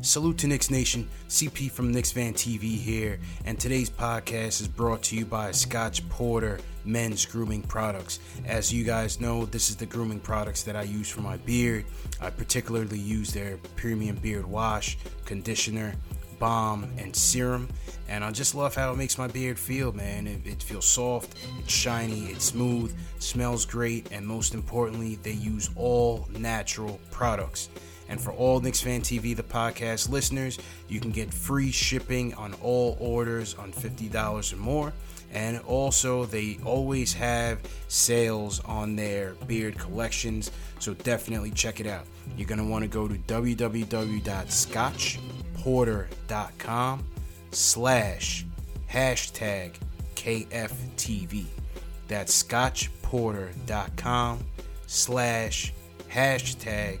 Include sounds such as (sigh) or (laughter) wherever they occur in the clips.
Salute to Knicks Nation, CP from Knicks Fan TV here, and today's podcast is brought to you by Scotch Porter Men's Grooming Products. As you guys know, this is the grooming products that I use for my beard. I particularly use their premium beard wash, conditioner, balm, and serum, and I just love how it makes my beard feel, man. It, it feels soft, it's shiny, it's smooth, smells great, and most importantly, they use all natural products. And for all Knicks Fan TV, the podcast listeners, you can get free shipping on all orders on $50 or more. And also, they always have sales on their beard collections, so definitely check it out. You're going to want to go to www.scotchporter.com slash hashtag KFTV. That's scotchporter.com slash hashtag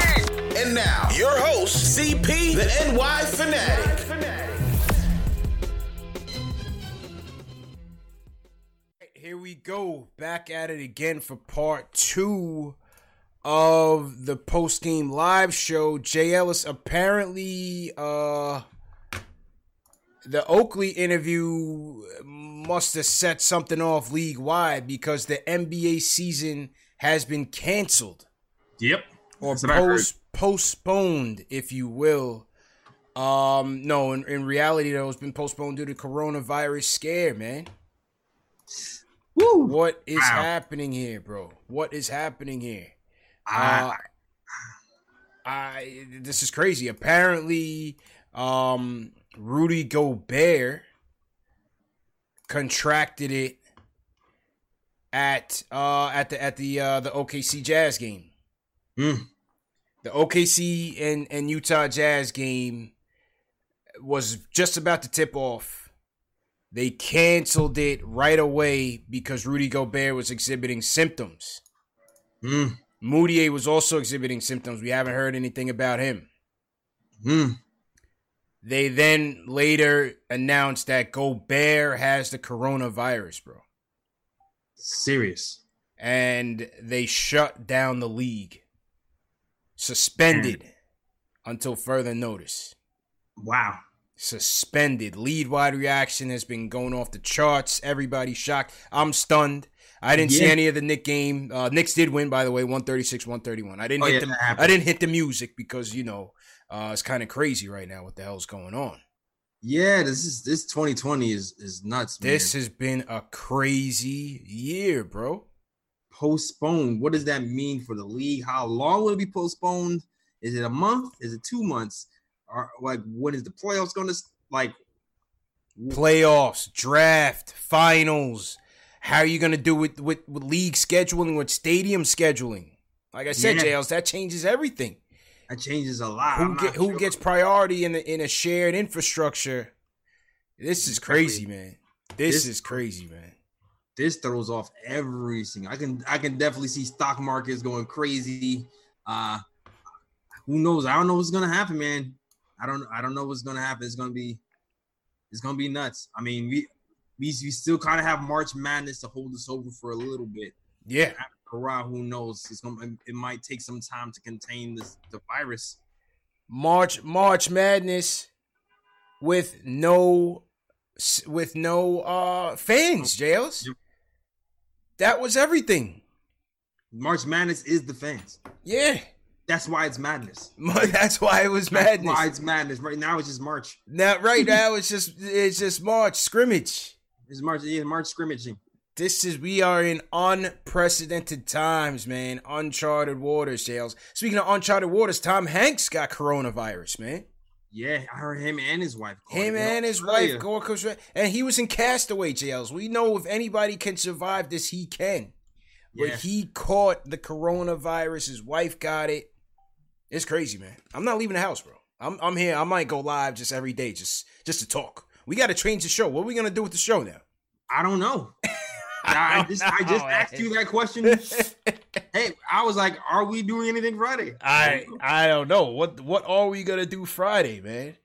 And now, your host, CP, the NY Fanatic. Here we go, back at it again for part two of the post game live show. Jay Ellis apparently, uh, the Oakley interview must have set something off league wide because the NBA season has been canceled Yep. Or That's what I heard. post postponed, if you will. Um, no, in, in reality, though, it's been postponed due to coronavirus scare, man. Woo. What is Wow. happening here, bro? What is happening here? I, Uh, I this is crazy. Apparently, um, Rudy Gobert contracted it at uh at the at the uh the OKC Jazz game. Mm. The OKC and and Utah Jazz game was just about to tip off. They canceled it right away because Rudy Gobert was exhibiting symptoms. mm, Mudiay was also exhibiting symptoms. We haven't heard anything about him. mm. They then later announced that Gobert has the coronavirus, bro. Serious. And they shut down the league. Suspended until further notice. Wow. Suspended. Lead wide reaction has been going off the charts. Everybody shocked. I'm stunned. I didn't see any of the Knick game. Uh, Knicks did win, by the way, 136, 131. I didn't Oh, hit yeah, the. I didn't hit the music because, you know, uh, it's kind of crazy right now what the hell's going on. Yeah, this is this 2020 is is nuts. Man. This has been a crazy year, bro. Postponed. What does that mean for the league? How long will it be postponed? Is it a month? Is it two months? Or like when is the playoffs going to like? Playoffs, draft, finals. How are you gonna do with with, with league scheduling, with stadium scheduling? Like I said, Yeah. JLs, that changes everything. That changes a lot. Who get who sure. gets priority in the, in a shared infrastructure? This is crazy, man. This, This- is crazy, man. This throws off every single. I can I can definitely see stock markets going crazy. Uh who knows? I don't know what's gonna happen, man. I don't I don't know what's gonna happen. It's gonna be it's gonna be nuts. I mean, we we, we still kind of have March Madness to hold us over for a little bit. Yeah. Hurrah, who knows? It's gonna it might take some time to contain this the virus. March March Madness with no with no uh fans, JLs. That was everything. March Madness is the fans. Yeah. That's why it's madness. (laughs) That's why it was That's madness. why it's madness. Right now it's just March. Now right (laughs) now it's just it's just March scrimmage. It's March. Yeah, March scrimmaging. This is we are in unprecedented times, man. Uncharted waters, JLs. Speaking of uncharted waters, Tom Hanks got coronavirus, man. Yeah, I heard him and his wife. Him and his wife, Coach, and he was in Castaway JLs. We know if anybody can survive this, he can. But Yeah. he caught the coronavirus. His wife got it. It's crazy, man. I'm not leaving the house, bro. I'm I'm here. I might go live just every day, just just to talk. We got to change the show. What are we gonna do with the show now? I don't know. (laughs) I just I just oh, know, asked you that question. (laughs) hey, I was like, are we doing anything Friday? I I don't know. What what are we gonna do Friday, man?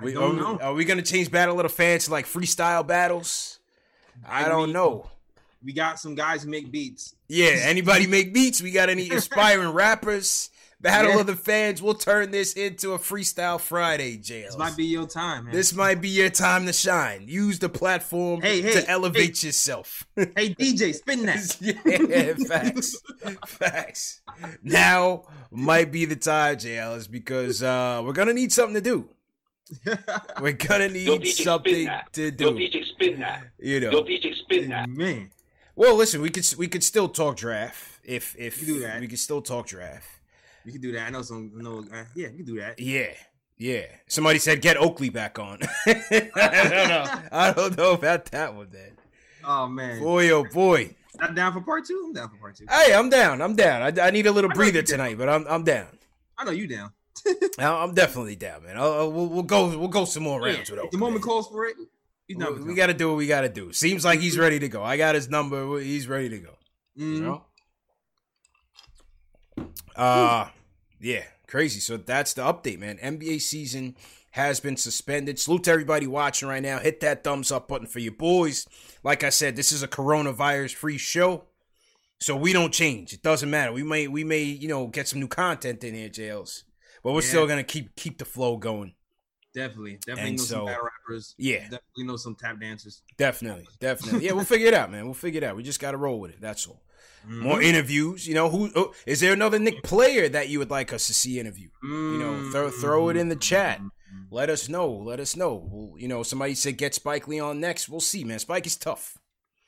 I We, don't are, we- know. are we gonna change Battle of the Fans to like freestyle battles? I, I don't mean- know. We got some guys who make beats. Yeah, anybody make beats? We got any (laughs) inspiring rappers? Battle Yeah. of the Fans. We'll turn this into a freestyle Friday, JLs. This might be your time, man. This might be your time to shine. Use the platform Hey, hey, to elevate yourself. (laughs) hey DJ, spin that. (laughs) yeah, facts. facts. Now might be the time, JLs, because uh, we're gonna need something to do. (laughs) We're gonna Yo, need DJ, something that. to Yo, do. DJ, spin that. You Yo, know. DJ, spin that. man. Well, listen, we could we could still talk draft if if We can do that. we could still talk draft. You can do that. I know some. No, uh, yeah, you can do that. Yeah, yeah. Somebody said get Oakley back on. (laughs) I don't know. (laughs) I don't know about that one, man. Oh man, Boy, oh boy. not down for part two. I'm down for part two. Hey, I'm down. I'm down. I, I need a little I breather you down. tonight, but I'm I'm down. I know you down. (laughs) I- I'm definitely down, man. I'll, I'll- we'll, we'll go. We'll go some more rounds Yeah, with if the moment man. calls for it. He's down We, we got to do what we got to do. Seems like he's ready to go. I got his number. He's ready to go. You Mhm. know. Uh yeah, crazy. So that's the update, man. NBA season has been suspended. Salute to everybody watching right now. Hit that thumbs up button for your boys. Like I said, this is a coronavirus free show. So we don't change. It doesn't matter. We may we may, you know, get some new content in here, JLs. But we're Yeah. still gonna keep keep the flow going. Definitely, definitely And know so- some battle rappers. Yeah. definitely know some tap dancers. Definitely. Definitely. Yeah, we'll figure it out, man. We'll figure it out. We just gotta roll with it. That's all. More Mhm. interviews. You know, who oh, is there another Knick player that you would like us to see interview? You know, throw throw it in the chat. Let us know. Let us know. We'll, you know, somebody said get Spike Lee on next. We'll see, man. Spike is tough.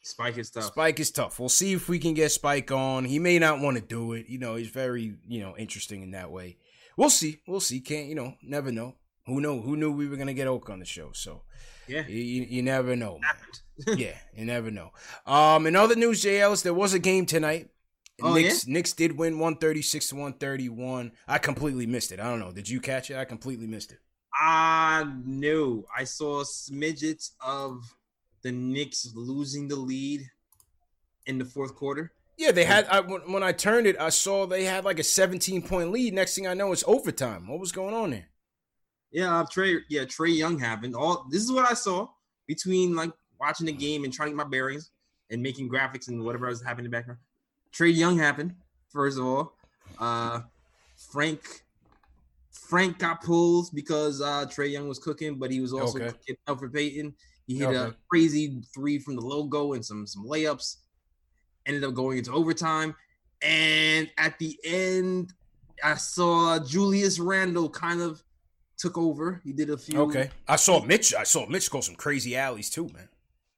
Spike is tough. Spike is tough. We'll see if we can get Spike on. He may not want to do it. You know, he's very, you know, interesting in that way. We'll see. We'll see. Can't, you know, never know. Who know? Who knew we were gonna get Oak on the show? So Yeah, you, you, never know. (laughs) yeah, you never know. Um, in other news, JLs, there was a game tonight. Oh, Knicks, Knicks did win 136 to 131. I completely missed it. I don't know. Did you catch it? I completely missed it. I knew. I saw smidgets of the Knicks losing the lead in the fourth quarter. Yeah, they had. I, when, when I turned it, I saw they had like a 17 point lead. Next thing I know, it's overtime. What was going on there? Yeah, uh, Trey. Yeah, Trae Young happened. All this is what I saw between like watching the game and trying to get my bearings and making graphics and whatever was happening in the background. Trae Young happened first of all. Uh, Frank Frank got pulled because uh, Trae Young was cooking, but he was also Okay. cooking Elfrid Payton. He hit a crazy three from the logo and some some layups. Ended up going into overtime, and at the end, I saw Julius Randle kind of took over. He did a few. Okay, I saw Mitch. I saw Mitch go some crazy alleys too, man.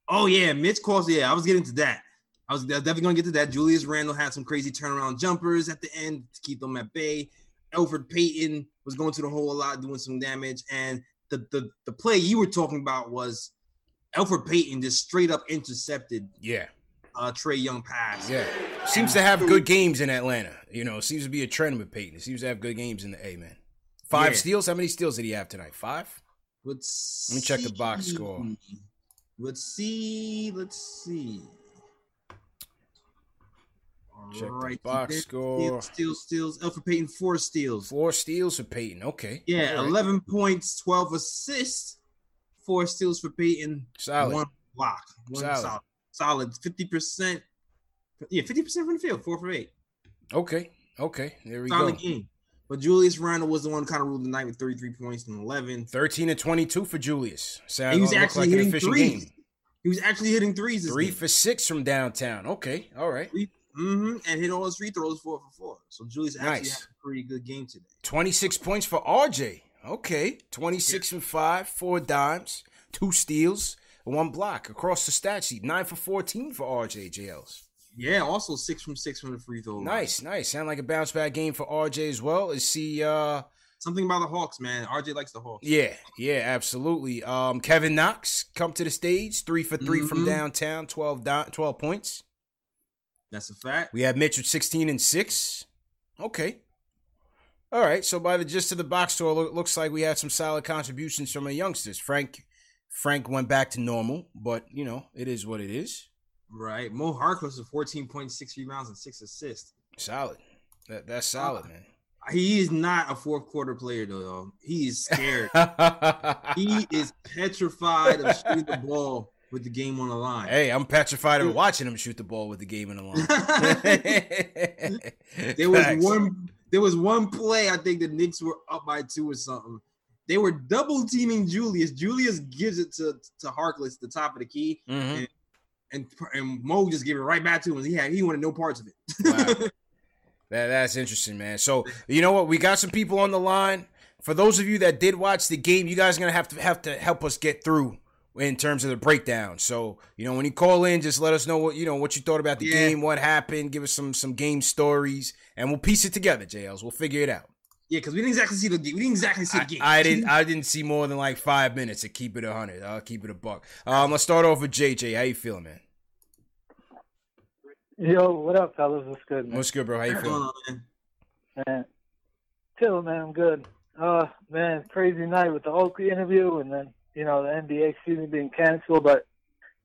Oh yeah, Mitch Cross. Yeah, I was getting to that. I was definitely gonna get to that. Julius Randle had some crazy turnaround jumpers at the end to keep them at bay. Elfrid Payton was going to the hole a lot, doing some damage. And the the the play you were talking about was Elfrid Payton just straight up intercepted Yeah, uh Trae Young pass. yeah. Seems to have good games in Atlanta. You know, seems to be a trend with Payton. He seems to have good games in the A man. Five Yeah. steals. How many steals did he have tonight? Five. Let's Let me check the box score. Let's see. Let's see. Check right. the box Steals, score. Steals, steals. Elfrid Payton, four steals. Four steals for Payton. Okay. Yeah, right. 11 points, 12 assists, four steals for Payton, Solid. one block. One Solid. solid. Solid. 50%. Yeah, 50% from the field, four for eight. Okay. Okay. There we Solid go. game. But Julius Randle was the one kind of ruled the night with 33 points and 11. 13 and 22 for Julius. Sound he was actually like hitting threes. game. He was actually hitting threes. Three game. for six from downtown. Okay. All right. hmm and hit all his free throws four for four. So Julius actually Nice. had a pretty good game today. 26 points for RJ. Okay. 26 and five, four dimes, two steals, one block across the stat sheet. Nine for 14 for RJ JLs. Yeah, also six from six from the free throw. line. Nice, nice. Sound like a bounce back game for RJ as well. Is he uh Something about the Hawks, man. RJ likes the Hawks. yeah, yeah, absolutely. Um Kevin Knox come to the stage, three for 3 from Mhm. downtown, 12 di- 12 points. That's a fact. We have Mitch with 16 and 6. Okay. All right. So by the gist of the box score, loo- looks like we had some solid contributions from our youngsters. Frank Frank went back to normal, but you know, it is what it is. Right. Mo Harkless with 14.6 rebounds and six assists. Solid. That that's solid, man. He is not a fourth quarter player though. though. He is scared. (laughs) he is petrified of shooting the ball with the game on the line. hey, I'm petrified of watching him shoot the ball with the game in the line. (laughs) There was Facts. one. There was one play. I think the Knicks were up by two or something. They were double teaming Julius. Julius gives it to to Harkless, the top of the key, Mhm. and and and Mo just gave it right back to him. He had he wanted no parts of it. Wow. (laughs) That, that's interesting, man. So you know what? We got some people on the line. For those of you that did watch the game, you guys are gonna have to have to help us get through in terms of the breakdown. So you know, when you call in, just let us know what you know what you thought about the Yeah. game, what happened. Give us some some game stories, and we'll piece it together. JLs, we'll figure it out. Yeah, because we didn't exactly see the game. We didn't exactly see the game. I, I didn't I didn't see more than like five minutes to keep it a hundred. I'll keep it a buck. Um, let's start off with JJ. How you feeling, man? Yo, what up, fellas? What's good, man? What's good, bro? How you feeling? on, man? man? Chill, man. I'm good. Uh, man, crazy night with the Oakley interview, and then you know the NBA season being canceled. But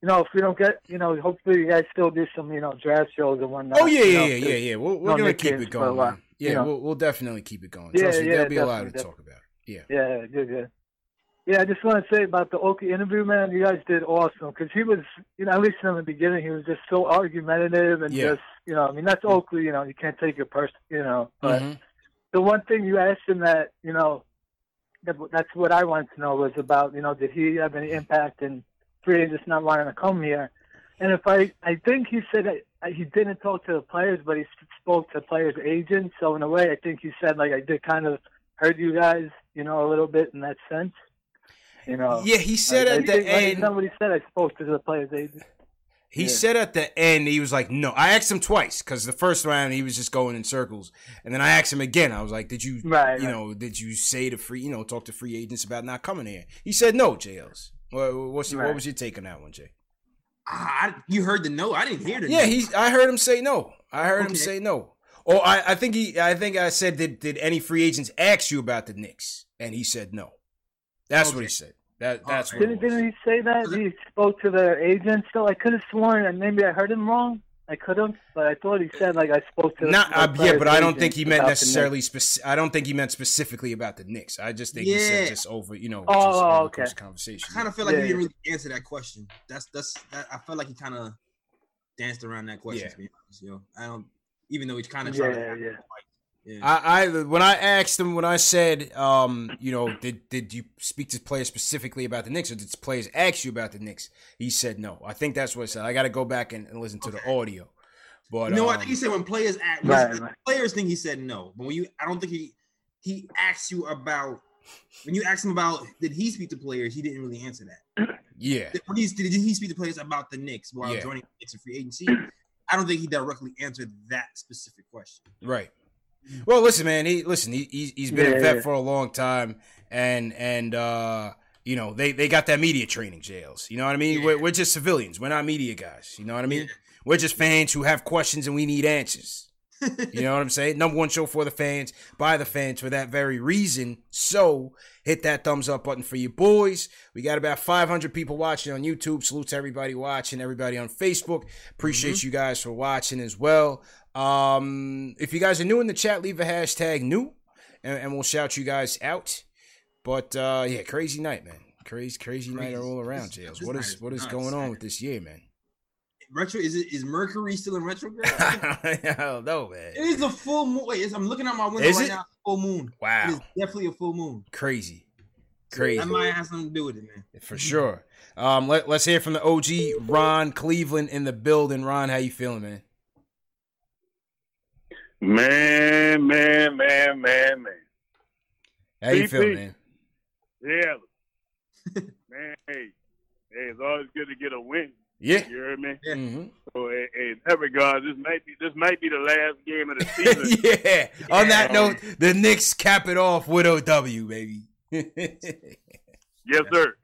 you know, if we don't get, you know, hopefully you guys still do some, you know, draft shows and whatnot. Oh yeah, you yeah, know, yeah, yeah, yeah. We're, we're gonna keep it going. Yeah, you know. we'll we'll definitely keep it going. Yeah, Trust me, yeah, there'll be a lot to definitely, talk about. Yeah. Yeah, good, good. Yeah, I just want to say about the Oki interview, man. You guys did awesome because he was, you know, at least in the beginning, he was just so argumentative and Yeah. just, you know, I mean, that's Oakley, you know, you can't take it person, you know. But Mhm. the one thing you asked him that, you know, that, that's what I wanted to know was about, you know, did he have any impact in free agents not wanting to come here? And if I, I think he said that Uh, he didn't talk to the players, but he spoke to players' agents. So in a way, I think he said like I did kind of hurt you guys, you know, a little bit in that sense. You know, Yeah, he said I, I at the think, like, end. somebody said I spoke to the players' agents. He Yeah. said at the end, he was like, "No." I asked him twice because the first round he was just going in circles, and then I asked him again. I was like, "Did you, Right, you right. know, did you say to free, you know, talk to free agents about not coming here?" He said, "No, JLs." What, what's what Right. was your take on that one, Jay? I, you heard the no. I didn't hear the Yeah, no. he. I heard him say no. I heard him say no. Or I, I think he. I think I said, "Did did any free agents ask you about the Knicks?" And he said no. That's what he said. That that's right. what. Didn't, didn't he say that he spoke to the agents? So I could have sworn, and maybe I heard him wrong. I could have, but I thought he said like I spoke to. Not the uh, yeah, but I don't think he meant necessarily. Speci- I don't think he meant specifically about the Knicks. I just think he said just over, you know, Oh, just over the okay. conversation. I kind of feel like Yeah, he didn't yeah. really answer that question. That's that's that, I felt like he kind of danced around that question. Yeah. To be honest, yo, I don't. Even though he kind of trying Yeah, to, yeah. Yeah. I, I when I asked him when I said, um, you know, did did you speak to players specifically about the Knicks, or did players ask you about the Knicks? He said no. I think that's what he said. I got to go back and, and listen to the audio. But no, know, I um, think he said when players ask, Right, when right. players think he said no, but when you, I don't think he he asked you about when you asked him about did he speak to players, he didn't really answer that. yeah, When he did he speak to players about the Knicks while Yeah. joining the Knicks in free agency? I don't think he directly answered that specific question. Right. Well, listen, man. He listen. He he's, he's been Yeah, a vet yeah. for a long time, and and uh, you know they they got that media training JLs. You know what I mean? Yeah. We're, we're just civilians. We're not media guys. You know what I mean? We're just fans who have questions and we need answers. You know what I'm saying? Number one show for the fans, by the fans for that very reason. So hit that thumbs up button for you boys. We got about 500 people watching on YouTube. Salute to everybody watching, everybody on Facebook. Appreciate you guys for watching as well. Um, if you guys are new in the chat, leave a hashtag new, and, and we'll shout you guys out. But uh, yeah, crazy night, man. Crazy, crazy, crazy. night all around, JLs. What is what is nuts, going on with this year, man? Retro is it is Mercury still in retrograde? (laughs) I don't know, man. It is a full moon. Wait, I'm looking out my window is right it? now. Full moon. Wow, it is definitely a full moon. Crazy, crazy. That might have something to do with it, man. For sure. Um, let, let's hear from the OG Ron Cleveland in the building. Ron, how you feeling, man? Man, man, man, man, man. How you feeling, man? Yeah. (laughs) man, hey, hey, it's always good to get a win. Yeah, you heard me. Yeah. Mm-hmm. So, hey, hey, in that regard, this might be this might be the last game of the (laughs) season. yeah. yeah. On that note, the Knicks cap it off with OW, baby. yes, sir.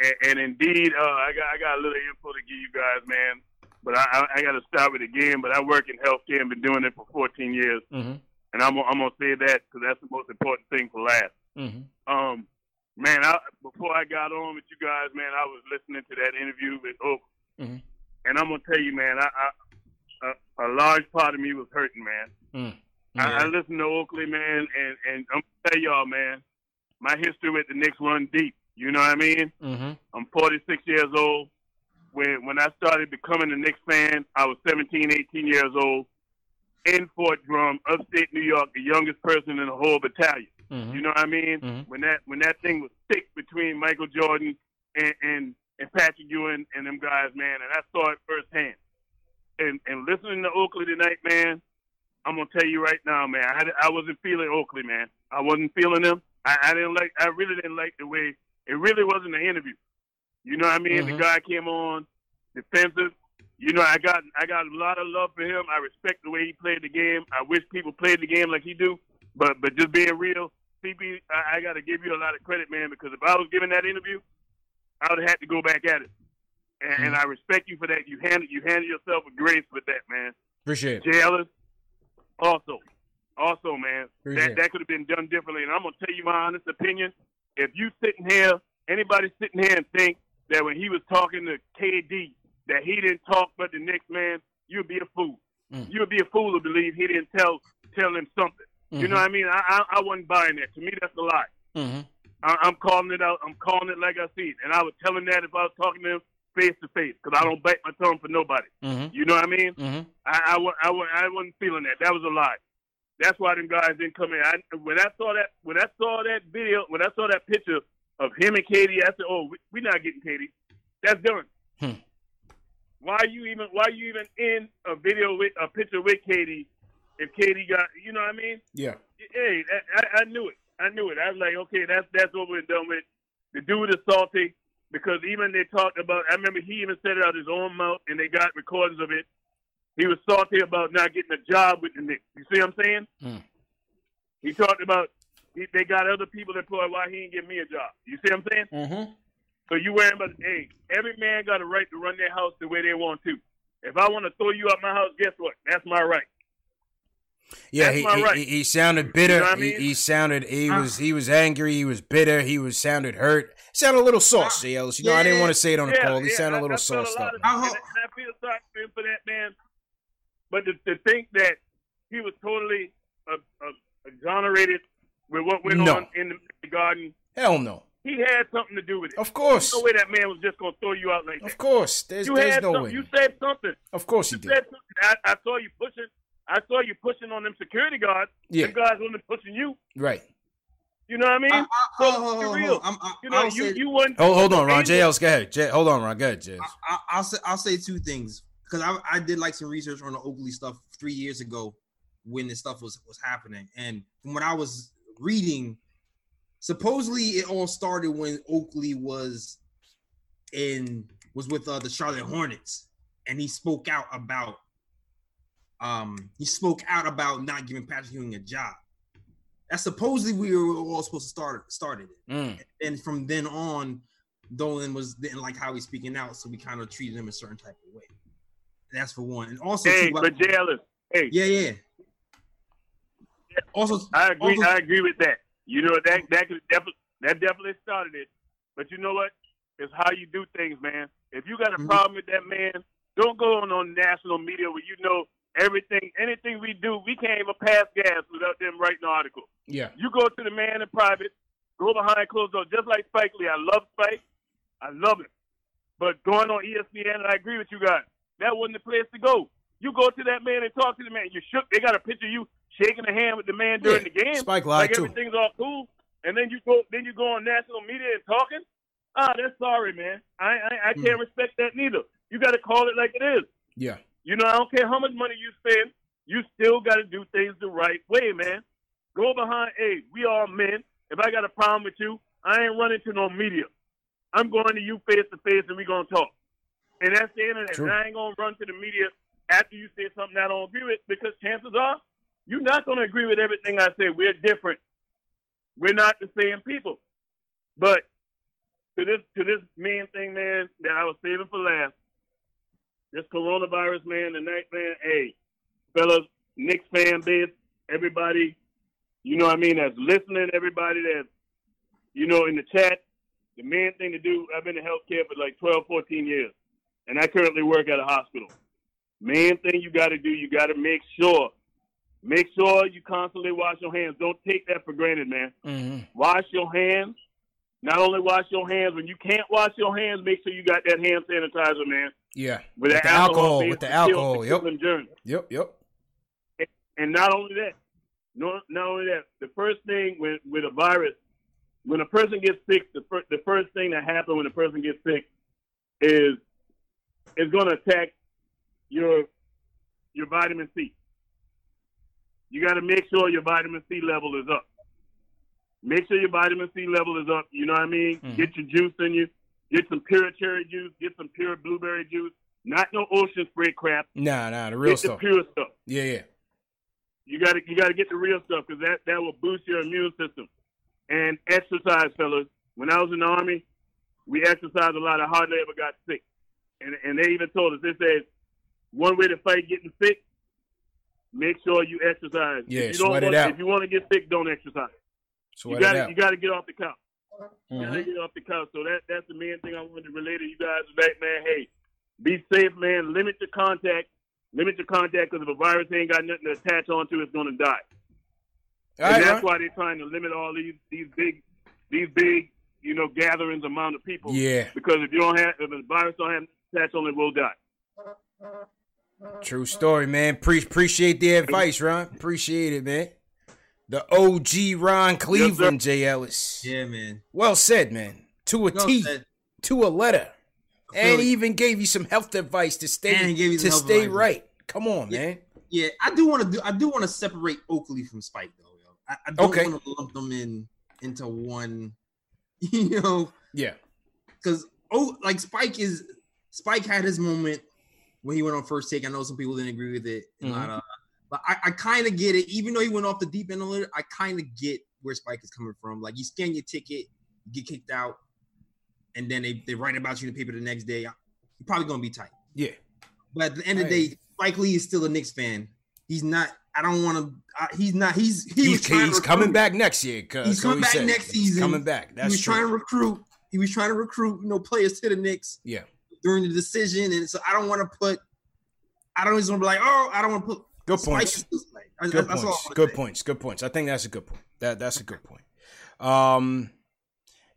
And, and indeed, uh, I got I got a little info to give you guys, man. But I, I, I got to start it again. But I work in healthcare and been doing it for 14 years. Mm-hmm. And I'm I'm gonna say that because that's the most important thing for last. Mm-hmm. Um, man, I, before I got on with you guys, man, I was listening to that interview with Oak, mm-hmm. and I'm gonna tell you, man, I, I a, a, large part of me was hurting, man. Mm. I, I listened to Oakley, man, and and I'm gonna tell y'all, man, my history with the Knicks run deep. You know what I mean? Mm-hmm. I'm 46 years old. When when I started becoming a Knicks fan, I was 17, 18 years old in Fort Drum, upstate New York, the youngest person in the whole battalion. Mm-hmm. You know what I mean? Mm-hmm. When that when that thing was thick between Michael Jordan and, and and Patrick Ewing and them guys, man, and I saw it firsthand. And and listening to Oakley tonight, man, I'm gonna tell you right now, man, I had I wasn't feeling Oakley, man. I wasn't feeling him. I, I didn't like. I really didn't like the way it really wasn't an interview. You know what I mean? Mm-hmm. The guy came on defensive. You know, I got I got a lot of love for him. I respect the way he played the game. I wish people played the game like he do. But but just being real, CP, I, I got to give you a lot of credit, man. Because if I was giving that interview, I would have had to go back at it. And, mm-hmm. and I respect you for that. You handled you handled yourself with grace with that, man. Appreciate it. Jay Ellis, also, also, man, Appreciate that that could have been done differently. And I'm gonna tell you my honest opinion if you sitting here, anybody sitting here and think that when he was talking to KD that he didn't talk but the next man, you'd be a fool. Mm. You'd be a fool to believe he didn't tell tell him something. Mm-hmm. You know what I mean? I, I I wasn't buying that. To me, that's a lie. Mm-hmm. I, I'm calling it out. I'm calling it like I see it, and I would tell him that if I was talking to him face to face, because I don't bite my tongue for nobody. Mm-hmm. You know what I mean? Mm-hmm. I, I, I, I wasn't feeling that. That was a lie. That's why them guys didn't come in. I, when I saw that, when I saw that video, when I saw that picture of him and KD, I said, "Oh, we're not getting KD. That's done." Hmm. Why are you even? Why are you even in a video with a picture with KD? If KD got, you know what I mean? Yeah. Hey, I, I knew it. I knew it. I was like, okay, that's that's over and done with. The dude is salty because even they talked about. I remember he even said it out his own mouth, and they got recordings of it. He was salty about not getting a job with the Knicks. You see what I'm saying? Hmm. He talked about he, they got other people employed. Why he ain't give me a job? You see what I'm saying? Mm-hmm. So you worrying about? Hey, every man got a right to run their house the way they want to. If I want to throw you out my house, guess what? That's my right. Yeah, he, he, right. he, he sounded bitter. You know I he, mean? he sounded he Uh, was he was angry. He was bitter. He was sounded hurt. Sounded a little saucy, Ellis. You know, I didn't want to say it on the yeah, call. He yeah, sounded I- a little sauced up. I hope- and I feel sorry for him for that man. But to, to think that he was totally uh, uh, exonerated with what went No. on in the, the garden, Hell no. he had something to do with it. Of course. There's no way that man was just gonna throw you out like that. Of course. There's you there's had no something. way. You said something. Of course he You did. something. I, I saw you pushing. I saw you pushing on them security guards. Yeah. Them guys wasn't pushing you. Right. You know what I mean? I, I, So, hold, hold, real. hold. I'm, I, you know, you say, you wasn't. Hold, hold on, Ron. Angel- JLs, go ahead. J, hold on, Ron. Go ahead, JLs. I, I'll say I'll say two things because I, I did like some research on the Oakley stuff three years ago when this stuff was was happening, and from what I was reading, supposedly it all started when Oakley was in was with uh, the Charlotte Hornets, and he spoke out about um he spoke out about not giving Patrick Ewing a job. That's supposedly we were all supposed to start started it Mm. and from then on, Dolan was didn't like how he's speaking out, so we kind of treated him a certain type of way. That's for one, and also, Hey, too, but Jalen, hey, yeah, yeah. Also, I agree. also- I agree with that. You know that that definitely that definitely started it. But you know what? It's how you do things, man. If you got a Mhm. problem with that man, don't go on on national media where you know everything, anything we do, we can't even pass gas without them writing an article. Yeah. You go to the man in private, go behind closed doors, just like Spike Lee. I love Spike. I love him. But going on ESPN, and I agree with you guys, that wasn't the place to go. You go to that man and talk to the man. You shook. They got a picture of you shaking the hand with the man during Yeah, the game. Spike lied like too. everything's all cool. And then you go, then you go on national media and talking. Ah, that's sorry, man. I I, I can't respect that neither. You got to call it like it is. Yeah. You know, I don't care how much money you spend. You still got to do things the right way, man. Go behind. Hey, we all men. If I got a problem with you, I ain't running to no media. I'm going to you face to face, and we gonna talk. And that's the internet. True. And I ain't gonna run to the media after you say something I don't agree with, because chances are you're not gonna agree with everything I say. We're different. We're not the same people. But to this to this main thing, man, that I was saving for last. This coronavirus, man, the night, man. Hey, fellas, Knicks fan base, everybody, you know what I mean, that's listening, everybody that's, you know, in the chat. The main thing to do, I've been in healthcare for like 12, 14 years, and I currently work at a hospital. Main thing you got to do, you got to make sure, make sure you constantly wash your hands. Don't take that for granted, man. Mm-hmm. Wash your hands. Not only wash your hands, when you can't wash your hands, make sure you got that hand sanitizer, man. Yeah. With, With the alcohol, base with the kill- alcohol, yep. Yep. Yep. And not only that, no, not only that, the first thing with with a virus, when a person gets sick, the first the first thing that happens when a person gets sick is is going to attack your your vitamin C. You got to make sure your vitamin C level is up. Make sure your vitamin C level is up. You know what I mean? Mhm. Get your juice in you. Get some pure cherry juice. Get some pure blueberry juice. Not no ocean spray crap. Nah, nah, the real Get stuff. the pure stuff. Yeah, yeah. You got to you got to get the real stuff because that that will boost your immune system. And exercise, fellas. When I was in the army, we exercised a lot. I hardly ever got sick. And and they even told us they said one way to fight getting sick, make sure you exercise. Yeah, if you don't sweat it want, out. If you want to get sick, don't exercise. Sweat you got it to out. you got to get off the couch. You Mhm. gotta get off the couch. So that that's the main thing I wanted to relay to you guys tonight, man. Hey, be safe, man. Limit your contact. Limit your contact because if a virus ain't got nothing to attach onto, it's gonna die. All and right, that's all why they're trying to limit all these these big these big you know gatherings amount of people. Yeah. Because if you don't have if the virus don't have attached on it, will die. True story, man. Pre- appreciate the advice, Ron. Appreciate it, man. The OG Ron Cleveland, J. Ellis. Yeah, man. Well said, man. To a Well T, said. to a letter, and he even gave you some health advice to stay to stay advice. right. Come on, Yeah. man. Yeah, I do want to do. I do want to separate Oakley from Spike, though. Yo. I, I don't Okay. want to lump them in into one. (laughs) You know, Yeah. because oh, like Spike is Spike had his moment when he went on first take. I know some people didn't agree with it, Mhm. not, uh, but I, I kind of get it. Even though he went off the deep end a little, I kind of get where Spike is coming from. Like you scan your ticket, you get kicked out, and then they, they write about you in the paper the next day. You're probably gonna be tight. Yeah. But at the end of the day, Spike Lee is still a Knicks fan. He's not. I don't want to. He's not. He's he was He's, he's coming back next year. He's coming back next He's season. coming back. That's He was true. trying to recruit. He was trying to recruit, you know, players to the Knicks yeah. During the decision, and so I don't want to put. I don't just want to be like, oh, I don't want to put. Good points. Good points. Good say. points. Good points. I think that's a good point. That that's a good point. Um,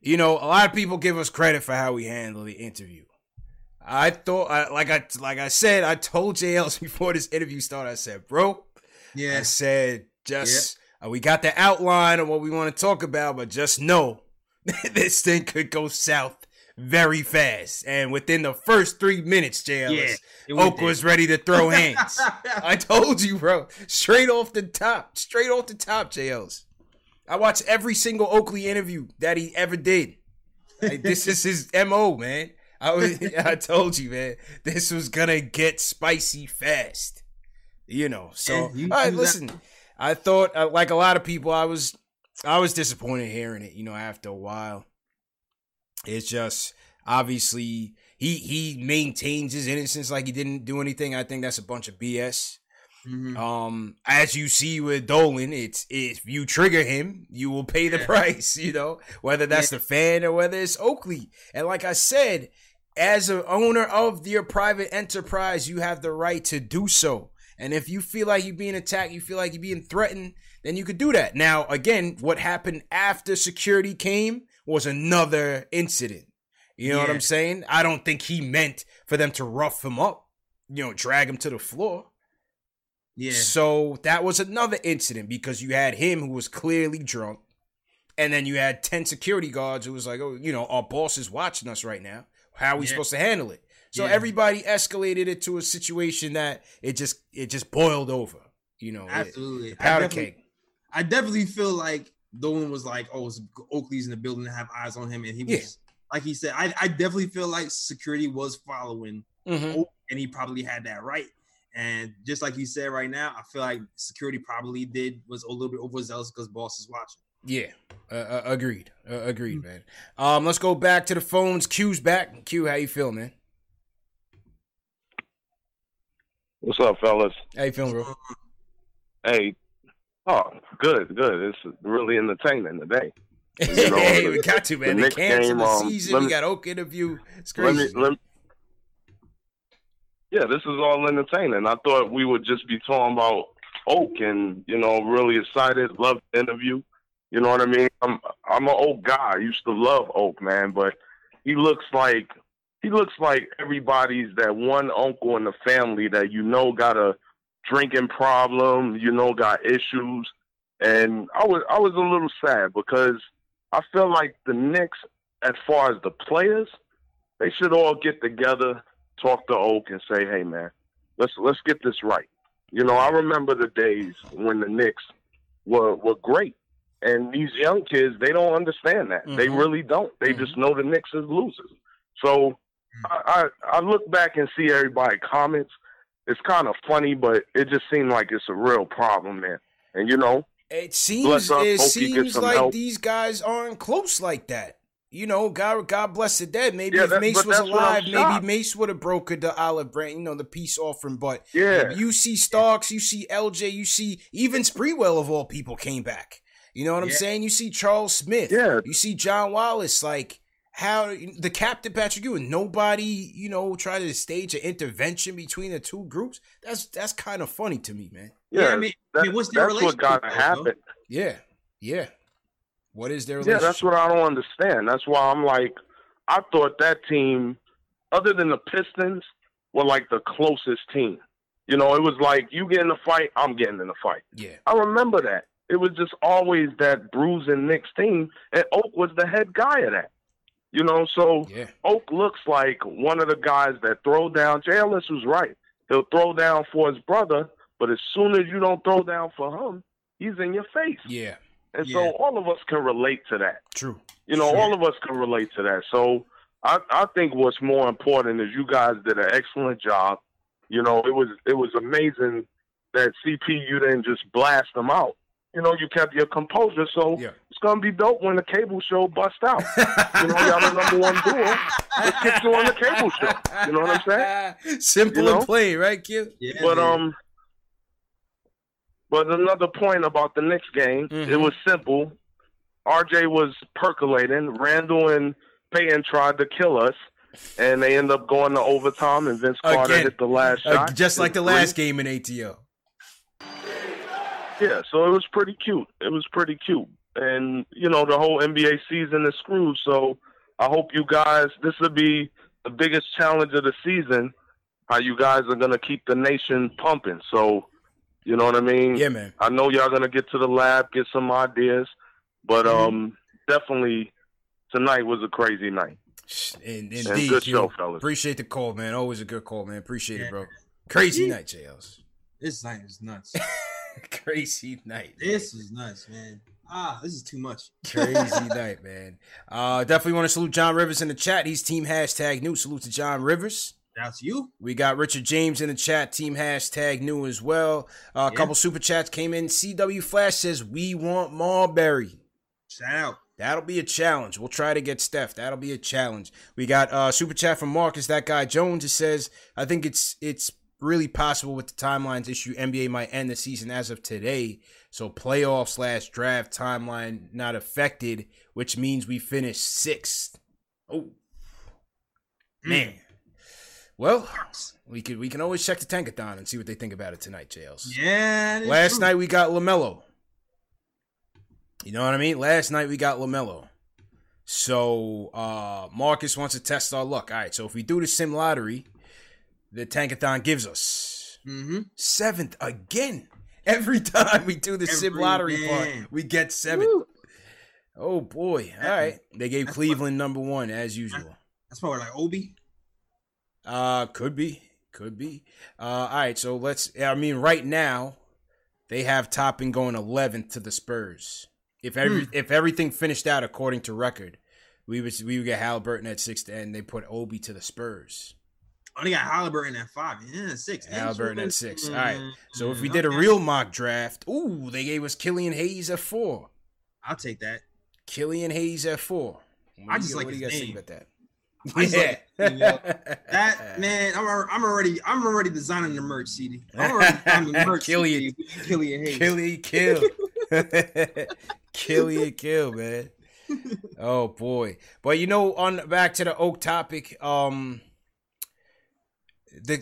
you know, a lot of people give us credit for how we handle the interview. I thought, I, like I like I said, I told JLs (laughs) before this interview started. I said, bro, yeah, I said just uh, we got the outline of what we want to talk about, but just know (laughs) this thing could go south very fast. And within the first three minutes, JLs, Yeah, Oak was ready to throw (laughs) hands. I told you, bro. Straight off the top. Straight off the top, JLs. I watched every single Oakley interview that he ever did. Like, this is his (laughs) MO, man. I was, I told you, man. This was gonna get spicy fast. You know. So, you- all right, listen. I thought, uh, like a lot of people, I was, I was disappointed hearing it. You know, after a while, it's just obviously he he maintains his innocence like he didn't do anything. I think that's a bunch of BS. Mhm. Um, as you see with Dolan, it's if you trigger him, you will pay the Yeah. price. (laughs) You know, whether that's the fan or whether it's Oakley. And like I said, as an owner of your private enterprise, you have the right to do so. And if you feel like you're being attacked, you feel like you're being threatened, then you could do that. Now, again, what happened after security came was another incident. You know what I'm saying? I don't think he meant for them to rough him up, you know, drag him to the floor. Yeah. So that was another incident because you had him who was clearly drunk, and then you had 10 security guards who was like, oh, you know, our boss is watching us right now. How are we Yeah. supposed to handle it? So Yeah. everybody escalated it to a situation that it just it just boiled over. You know, it- Absolutely. the powder I keg. I definitely feel like Dolan was like, oh, it's Oakley's in the building to have eyes on him. And he was, Yeah. like he said, I, I definitely feel like security was following Mhm. Oak, and he probably had that right. And just like you said right now, I feel like security probably did was a little bit overzealous because boss is watching. Yeah, uh, uh, agreed. Uh, agreed, man. Um, let's go back to the phones. Q's back. Q, how you feel, man? What's up, fellas? How you feeling, bro? Hey, oh, good, good. It's really entertaining today. (laughs) You know, hey, the- we got to, man. the They Knicks game, the um, season. let we got Oak interview. It's Let me, let me, yeah, this is all entertaining. I thought we would just be talking about Oak, and you know, really excited. Love the interview. You know what I mean? I'm I'm an Oak guy. I used to love Oak, man, but he looks like he looks like everybody's that one uncle in the family that you know got a drinking problem, you know, got issues. And I was I was a little sad because I feel like the Knicks, as far as the players, they should all get together, talk to Oak, and say, "Hey, man, let's let's get this right." You know, I remember the days when the Knicks were were great, and these young kids they don't understand that. They Mhm. really don't. They Mhm. just know the Knicks is losers. So I, I I look back and see everybody comments. It's kind of funny, but it just seemed like it's a real problem there. And you know, It seems up. it Hope you get seems like help. these guys aren't close like that. You know, God God bless the dead. Maybe Yeah, if Mace was that's what I'm alive, maybe. Mace would have brokered the olive branch, you know, the peace offering. But yeah, you see Starks, you see LJ, you see even Sprewell of all people came back. You know what I'm saying? You see Charles Smith. Yeah. You see John Wallace. Like how the captain Patrick Ewing. Nobody, you know, tried to stage an intervention between the two groups. That's that's kind of funny to me, man. yeah. Yeah, I mean- I mean, what's their that's what got to though, happen. Yeah, yeah. What is their Yeah, that's what I don't understand. That's why I'm like, I thought that team, other than the Pistons, were like the closest team. You know, it was like you get in a fight, I'm getting in a fight. Yeah. I remember that. It was just always that bruising Knicks team, and Oak was the head guy of that. You know, so Yeah. Oak looks like one of the guys that throw down. Jay Ellis was right. He'll throw down for his brother, but as soon as you don't throw down for him, he's in your face. Yeah. And Yeah. so all of us can relate to that. True. You know, Sure. all of us can relate to that. So I, I think what's more important is you guys did an excellent job. You know, it was it was amazing that CP you didn't just blast them out. You know, you kept your composure. So Yeah. It's gonna be dope when the cable show bust out. You know, y'all the number one duo. Let's get you on the cable show. You know what I'm saying? (laughs) Simple You know? and plain, right, kid? Yeah, But man. um, but another point about the next game, Mhm. it was simple. RJ was percolating. Randle and Payton tried to kill us, and they end up going to overtime. And Vince Carter Again. hit the last Uh, shot, just like the last game in ATL. Yeah, so it was pretty cute. It was pretty cute, and you know the whole NBA season is screwed. So I hope you guys. This will be the biggest challenge of the season. How you guys are gonna keep the nation pumping. So, you know what I mean? Yeah, man. I know y'all gonna get to the lab, get some ideas, but um, definitely tonight was a crazy night. In, And indeed, good show, fellas. Appreciate the call, man. Always a good call, man. Appreciate it, bro. Crazy night, JLs. this night is nuts. (laughs) Crazy night. man. this is nuts, man. Ah, this is too much. (laughs) Crazy night, man. Uh, definitely want to salute John Rivers in the chat. He's team hashtag new. Salute to John Rivers. That's you. We got Richard James in the chat, team hashtag new as well. Uh, a Yeah. couple super chats came in. CW Flash says, We want Marbury. Shout out. That'll be a challenge. We'll try to get Steph. That'll be a challenge. We got uh super chat from Marcus, that guy Jones. It says, I think it's it's really possible with the timelines issue, NBA might end the season as of today. So playoff slash draft timeline not affected, which means we finish sixth. Oh man. Well, we could we can always check the Tankathon and see what they think about it tonight, JLs. Yeah. Last true. night we got LaMelo. You know what I mean? Last night we got LaMelo. So uh Marcus wants to test our luck. All right, so if we do the sim lottery, the Tankathon gives us Mm-hmm. seventh again. (laughs) Every time we do the sim Every lottery part, we get seventh. Woo. Oh boy. All right. They gave That's Cleveland number one as usual. That's probably like Obi. Uh, could be, could be. Uh, all right. So let's. I mean, right now, they have Toppin going eleventh to the Spurs. If every Hmm. if everything finished out according to record, we would we would get Haliburton at sixth, and they put Obi to the Spurs. Oh, they got Haliburton at five. Yeah, six. Haliburton at six. All right. So if we Mm, did a real mock draft, ooh, they gave us Killian Hayes at four. I'll take that. Killian Hayes at four. What I just you- like what do you his guys think name. about that? (laughs) Just like his name, yo. that man, I'm, I'm already I'm already designing the merch, CD. I'm already designing the (laughs) merch. Killian. CD. Killian Hayes. Killian kill. (laughs) Killian kill, man. Oh boy. But you know, on back to the oak topic, um the,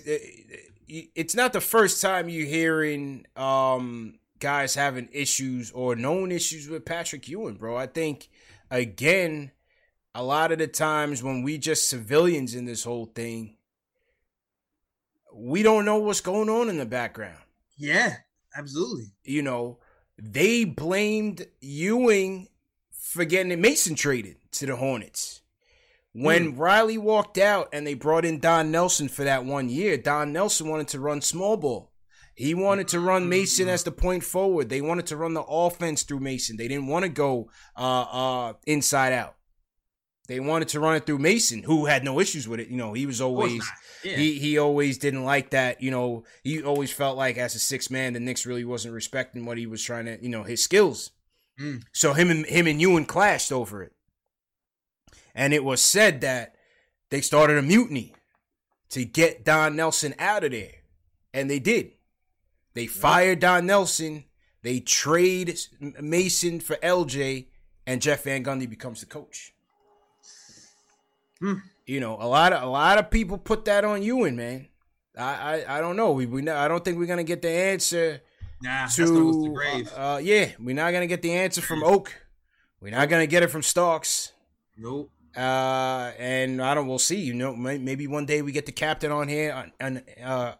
it's not the first time you're hearing um guys having issues or known issues with Patrick Ewing, bro. I think again, a lot of the times when we just civilians in this whole thing, we don't know what's going on in the background Yeah, absolutely. you know, they blamed Ewing for getting Mason traded to the Hornets. When Riley walked out and they brought in Don Nelson for that one year, Don Nelson wanted to run small ball. He wanted to run Mason as the point forward. They wanted to run the offense through Mason. They didn't want to go uh, uh, inside out. They wanted to run it through Mason, who had no issues with it. You know, he was always. Yeah. he he always didn't like that. You know, he always felt like as a six man, the Knicks really wasn't respecting what he was trying to, you know, his skills. Mm. So him and him and Ewing clashed over it, and it was said that they started a mutiny to get Don Nelson out of there, and they did. They fired Don Nelson. They trade Mason for LJ, and Jeff Van Gundy becomes the coach. Hmm. You know, a lot of a lot of people put that on Ewing, man. I I, I don't know. We, we I don't think we're gonna get the answer Nah, gonna go the grave. uh, uh, yeah, we're not gonna get the answer from Oak. We're not gonna get it from Starks. nope. Uh, and I don't. We'll see. You know, maybe one day we get the captain on here on, on uh,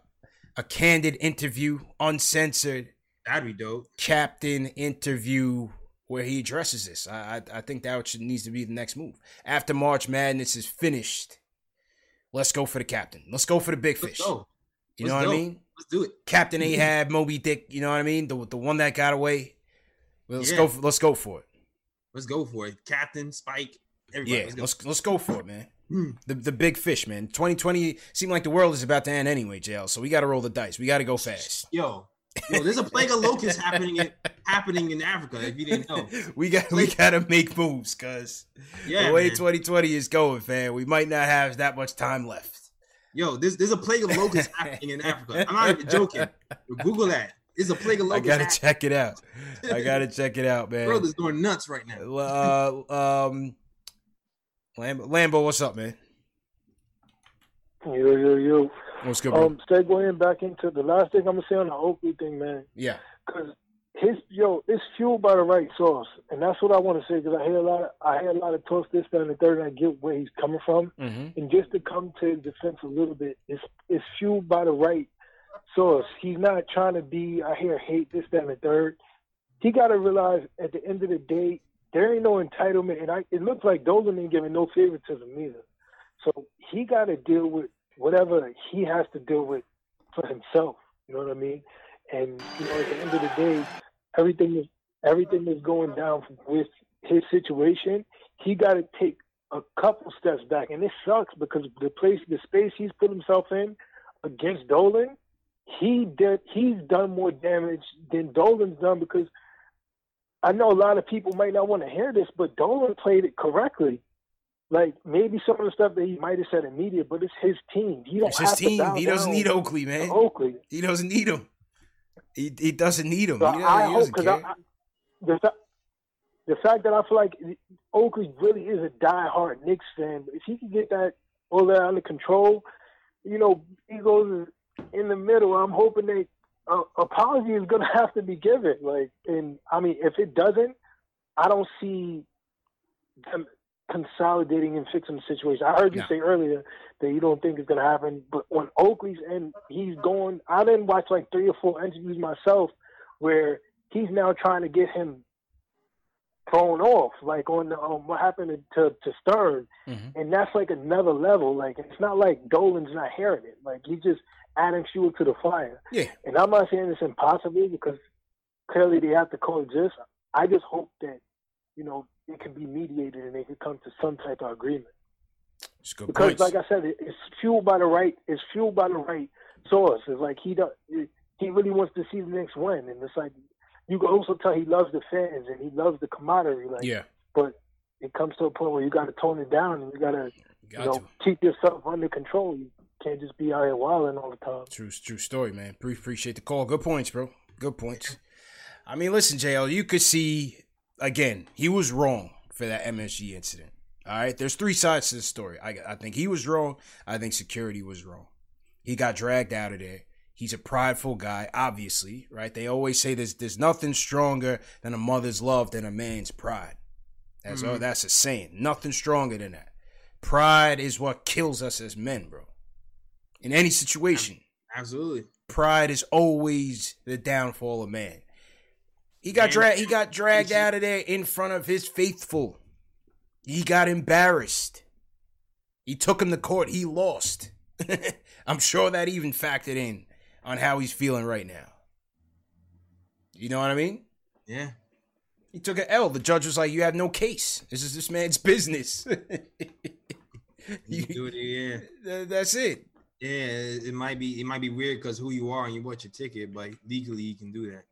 a candid interview, uncensored That'd be dope. captain interview where he addresses this. I I, I think that should, needs to be the next move after March Madness is finished. Let's go for the captain. Let's go for the big Let's fish. go. You know what go. I mean? Let's do it. Captain Ahab, Moby Dick. You know what I mean? The the one that got away. Let's Yeah. go. For, let's go for it. Let's go for it. Captain, Spike, everybody. Yeah, let's go. let's let's go for it, man. Hmm. The the big fish, man. 2020 seemed like the world is about to end anyway, JL. So we got to roll the dice. We got to go fast. Yo, yo, there's a plague of locusts happening in (laughs) happening in Africa. If you didn't know, (laughs) we got we got to make moves, cause yeah, the way man. 2020 is going, man, we might not have that much time left. Yo, there's there's a plague of locusts (laughs) happening in Africa. I'm not even joking. Google that. There's a plague of locusts. I gotta happening. check it out. I gotta check it out, man. World is going nuts right now. Uh, um, Lambo, Lambo, what's up, man? Yo, yo, yo. What's good, bro? Um, segueing back into the last thing I'm gonna say on the Oakley thing, man. yeah, Cause his yo, it's fueled by the right source, and that's what I want to say. Because I hear a lot, of, I hear a lot of talks this, that, and the third, and I get where he's coming from. mm-hmm. And just to come to his defense a little bit, it's it's fueled by the right source. He's not trying to be, I hear hate this, that, and the third. He got to realize at the end of the day, there ain't no entitlement, and I, it looks like Dolan ain't giving no favoritism either. So he got to deal with whatever he has to deal with for himself. You know what I mean? And you know, at the end of the day, everything is everything is going down with his situation. He got to take a couple steps back, and it sucks because the place, the space he's put himself in against Dolan, he did. He's done more damage than Dolan's done because I know a lot of people might not want to hear this, but Dolan played it correctly. Like maybe some of the stuff that he might have said in media, but it's his team. He don't It's his team. He doesn't need Oakley, man. Oakley. He doesn't need him. He he doesn't need him. So he doesn't, I he hope because the the fact that I feel like Oakley really is a diehard Knicks fan, if he can get that all that under control, you know, Eagles is in the middle. I'm hoping they uh, apology is gonna (laughs) have to be given. Like, and I mean, if it doesn't, I don't see them consolidating and fixing the situation. I heard you No. say earlier that you don't think it's gonna happen, but when Oakley's and he's going, I didn't watch like three or four interviews myself where he's now trying to get him thrown off, like on the, um, what happened to to Stern, Mhm. and that's like another level. Like it's not like Dolan's not hearing it. Like he's just adding fuel to the fire. Yeah. And I'm not saying it's impossible because clearly they have to coexist. I just hope that you know it can be mediated and they can come to some type of agreement. Because, points. like I said, it, it's fueled by the right. It's fueled by the right source. It's like he does. He really wants to see the next win, and it's like you can also tell he loves the fans and he loves the camaraderie. Like, yeah, but it comes to a point where you got to tone it down and you got to, you know, to. keep yourself under control. You can't just be out here wilding all the time. True, true story, man. Pre- appreciate the call. Good points, bro. Good points. I mean, listen, JL, you could see again, he was wrong for that MSG incident. All right, there's three sides to the story. I, I think he was wrong. I think security was wrong. He got dragged out of there. He's a prideful guy, obviously, right? They always say there's there's nothing stronger than a mother's love than a man's pride. That's all. Mhm. That's a saying. Nothing stronger than that. Pride is what kills us as men, bro. In any situation Absolutely. pride is always the downfall of man. He got dragged. He got dragged out of there in front of his faithful. He got embarrassed. He took him to court. He lost. (laughs) I'm sure that even factored in on how he's feeling right now. You know what I mean? Yeah. He took an L. The judge was like, "You have no case. This is this man's business." (laughs) You do it, yeah. Th- That's it. Yeah, it might be it might be weird because who you are and you bought your ticket, but legally you can do that.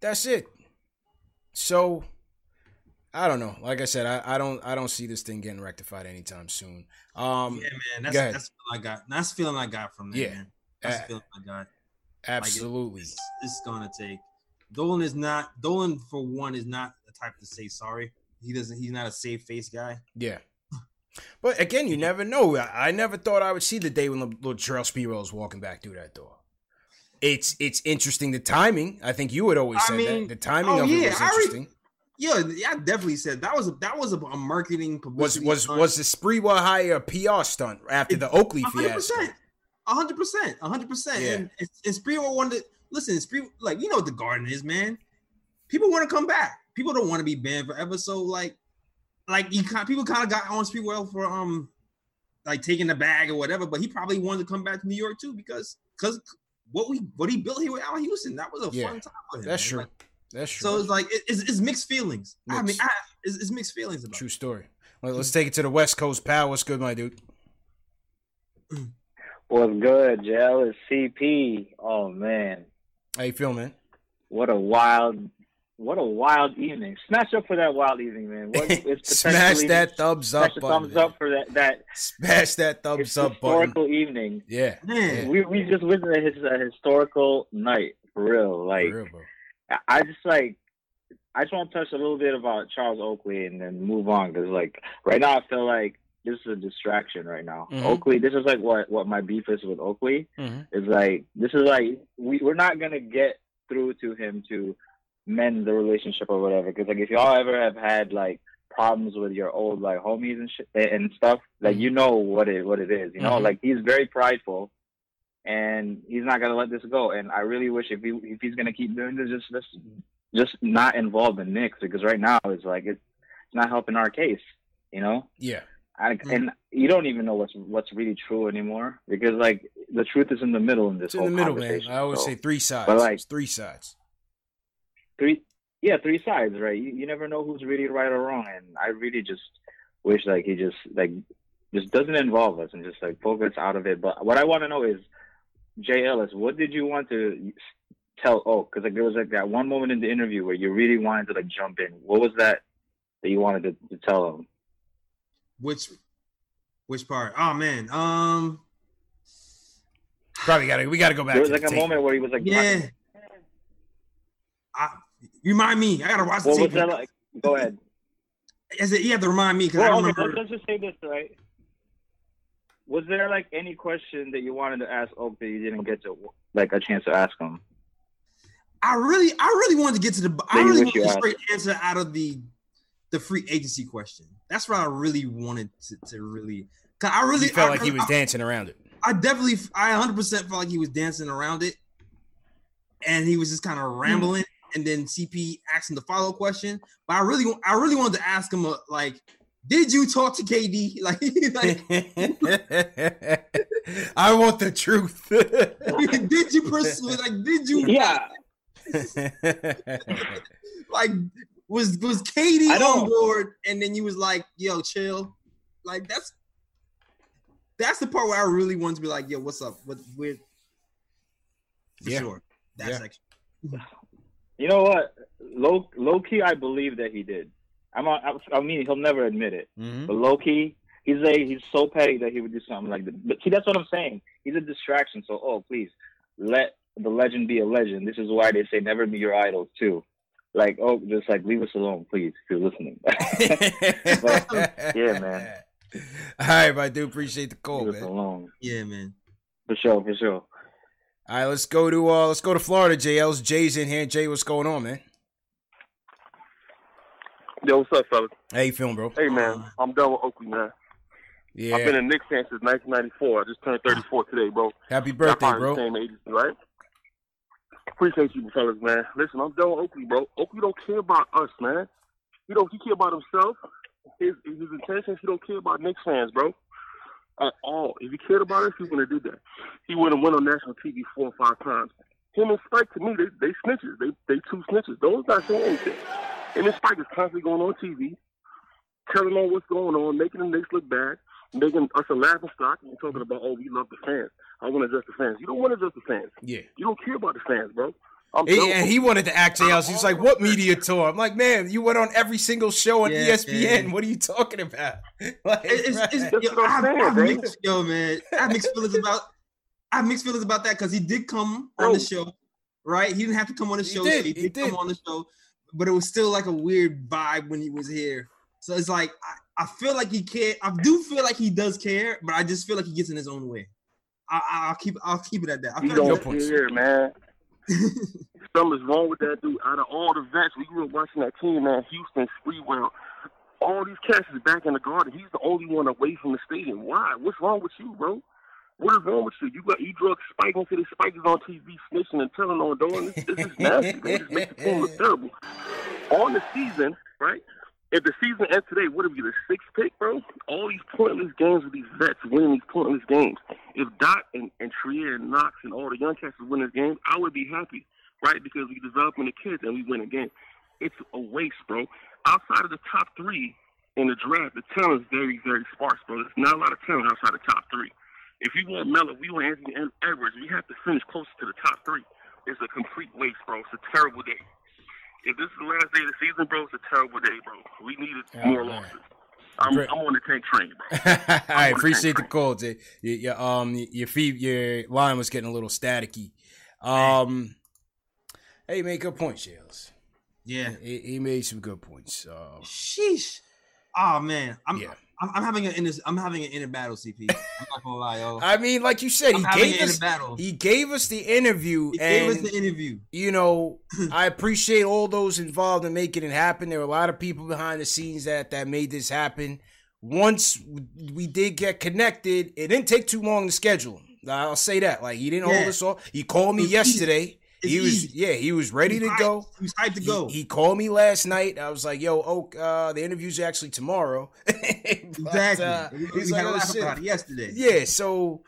That's it. So I don't know. Like I said, I, I don't I don't see this thing getting rectified anytime soon. Um yeah, man, that's that's what I got. That's the feeling I got from that, Yeah. man. That's the Uh, feeling I got. Like, it- absolutely. it's, it's gonna take. Dolan is not Dolan for one is not the type to say sorry. He doesn't. He's not a safe face guy. Yeah. But again, you never know. I, I never thought I would see the day when little Terrell Sprewell was walking back through that door. It's it's interesting the timing. I think you would always say that. The timing oh, of it yeah, was I already- interesting. Yeah, yeah, I definitely said that was a that was a, a marketing Was publicity. was stunt. was the Sprewell hire a PR stunt after the Oakley fiasco? Hundred percent, hundred percent. And and, Sprewell wanted. Listen, Spree, like you know what the Garden is, man. People want to come back. People don't want to be banned forever. So like, like you kind people kind of got on Sprewell for um, like taking the bag or whatever. But he probably wanted to come back to New York too because because what we what he built here with Allan Houston that was a Yeah, fun time for him. That's man. true. Like, That's true. so it's like it- it's, it's mixed feelings. I mean, I, it's, it's mixed feelings about. True story. Well, let's take it to the West Coast, pal. What's good, my dude? (clears throat) What's good, Jell? It's CP. Oh man, How you feel, man? what a wild, what a wild evening. Smash up for that wild evening, man. What, (laughs) it's Smash that thumbs up Smash the button. thumbs up for that that Smash that thumbs up button. historical evening. Yeah. Man, We we just witnessed a, his- a historical night for real. Like For real, bro. I- I just like I just want to touch a little bit about Charles Oakley and then move on because like right now I feel like this is a distraction right now. Mhm. Oakley, this is like what what my beef is with Oakley Mhm. is like this is like we we're not gonna get through to him to mend the relationship or whatever because like if y'all ever have had like problems with your old like homies and shit and stuff like you know what it what it is you know Mhm. like he's very prideful and he's not gonna let this go. And I really wish if he if he's gonna keep doing this, just just just not involve the Knicks because right now it's like it's not helping our case, you know. Yeah. I, mm. and you don't even know what's what's really true anymore because like the truth is in the middle in this It's in whole the middle, man. I always So, say three sides. but, like- It's three sides. three yeah three sides right? You, you never know who's really right or wrong and i really just wish like he just like just doesn't involve us and just like focus out of it. But what i want to know is jay ellis what did you want to tell oh because like there was like that one moment in the interview where you really wanted to like jump in. What was that that you wanted to, to tell him which which part? Oh man, um, Probably gotta we gotta go back. there was to like the a tape. moment where he was like yeah. I, remind me. I gotta watch the what was tape. that like go ahead I it, you have to remind me because I well, don't okay, remember. let's, let's just say this right was there like any question that you wanted to ask Oak that you didn't get to like a chance to ask him? I really, I really wanted to get to the. I That you really wish you wanted a straight answer out of the, the free agency question. That's what I really wanted to, to really. Cause I really He felt I, like he was I, dancing around it. I definitely, I 100 percent felt like he was dancing around it, and he was just kind of rambling. And then CP asked him the follow question, but I really, I really wanted to ask him uh, like, did you talk to KD? (laughs) Like, like (laughs) I want the truth. (laughs) did you pursue? Like, did you? Yeah. like was was KD on board and then you was like, yo, chill. Like that's that's the part where I really wanted to be like, yo, what's up? What with for Yeah. sure. That Yeah. section. You know what? Low low key, I believe that he did. I'm. on- I, I mean, he'll never admit it. Mhm. But low key, he's a he's so petty that he would do something like that. But see, that's what I'm saying. He's a distraction. So, oh, please let the legend be a legend. This is why they say never be your idols too. Like, oh, just like leave us alone, please, if you're listening. (laughs) But, yeah, man. (laughs) All right, my do Appreciate the call, leave us man. alone. Yeah, man. For sure, for sure. All right, let's go to uh let's go to Florida. JL's Jay's in here. Jay, what's going on, man? Yo, what's up, fellas? How you feeling, bro? Hey, man, I'm done with Oakley, man. Yeah. I've been a Knicks fan since 1994. I just turned 34 today, bro. Happy birthday, bro. Same age, right? Appreciate you, fellas, man. Listen, I'm done with Oakley, bro. Oakley don't care about us, man. He don't. He care about himself. His his intentions. He don't care about Knicks fans, bro. At all. If he cared about us, he wouldn't did that. He would have went on national TV four or five times. Him and Spike, to me, they they snitches. They they two snitches. Those not saying anything. And and Spike is constantly going on TV, telling on what's going on, making the Knicks look bad, making us a laughing stock, and talking about, oh, we love the fans. I want to address the fans. You don't want to address the fans. Yeah. You don't care about the fans, bro. I'm He, and he wanted to act JL's. He's like, "What media tour?" I'm like, "Man, you went on every single show on Yeah, ESPN. man. What are you talking about?" (laughs) Like, It's, it's, right. yo, I, have, I have mixed, yo, man. I have mixed feelings about I have mixed feelings about that because he did come on the show, right? He didn't have to come on the He show. did, so he, he did, did. come on the show, but it was still like a weird vibe when he was here. So it's like I, I feel like he care. I do feel like he does care, but I just feel like he gets in his own way. I, I, I'll keep I'll keep it at that. I feel like don't care, man. (laughs) Something's wrong with that dude. Out of all the vets, we grew up watching that team, man. Houston, Sprewell, all these cats is back in the garden. He's the only one away from the stadium. Why? What's wrong with you, bro? What is wrong with you? You got you drug Spike into the Spike is on TV snitching and telling on doing this. This is nasty. man. This makes the team look terrible. On the season, right? If the season ends today, what if be the sixth pick, bro? All these pointless games with these vets winning these pointless games. If Dot and, and Trier and Knox and all the young cats winning this game, I would be happy, right? Because we developing the kids and we win a game. It's a waste, bro. Outside of the top three in the draft, the talent is very, very sparse, bro. There's not a lot of talent outside the top three. If you want Melo, we want Anthony Edwards, we have to finish closer to the top three. It's a complete waste, bro. It's a terrible day. If this is the last day of the season, bro, it's a terrible day, bro. We needed more losses. I'm, I'm on the tank train, bro. (laughs) All right, appreciate the call, Jay. Your, your um your feed your line was getting a little staticky. Um, hey, make good points, Shales. Yeah, he, he made some good points. Uh, Sheesh. Oh man, I'm Yeah. I'm, I'm having an inner I'm having an inner battle, CP. I'm not gonna lie, yo. I mean, like you said, I'm he gave us battle. he gave us the interview. He and, gave us the interview. You know, I appreciate all those involved in making it happen. There were a lot of people behind the scenes that that made this happen. Once we did get connected, it didn't take too long to schedule. I'll say that. Like he didn't hold us off. He called me yesterday. It's he was easy. yeah, he was ready He to was go. hyped. He was hyped to go. He, he called me last night. I was like, "Yo, Oak, uh, the interview's actually tomorrow." (laughs) But, Exactly. uh, We- we had like, a "Oh, laugh about it yesterday. Yeah, so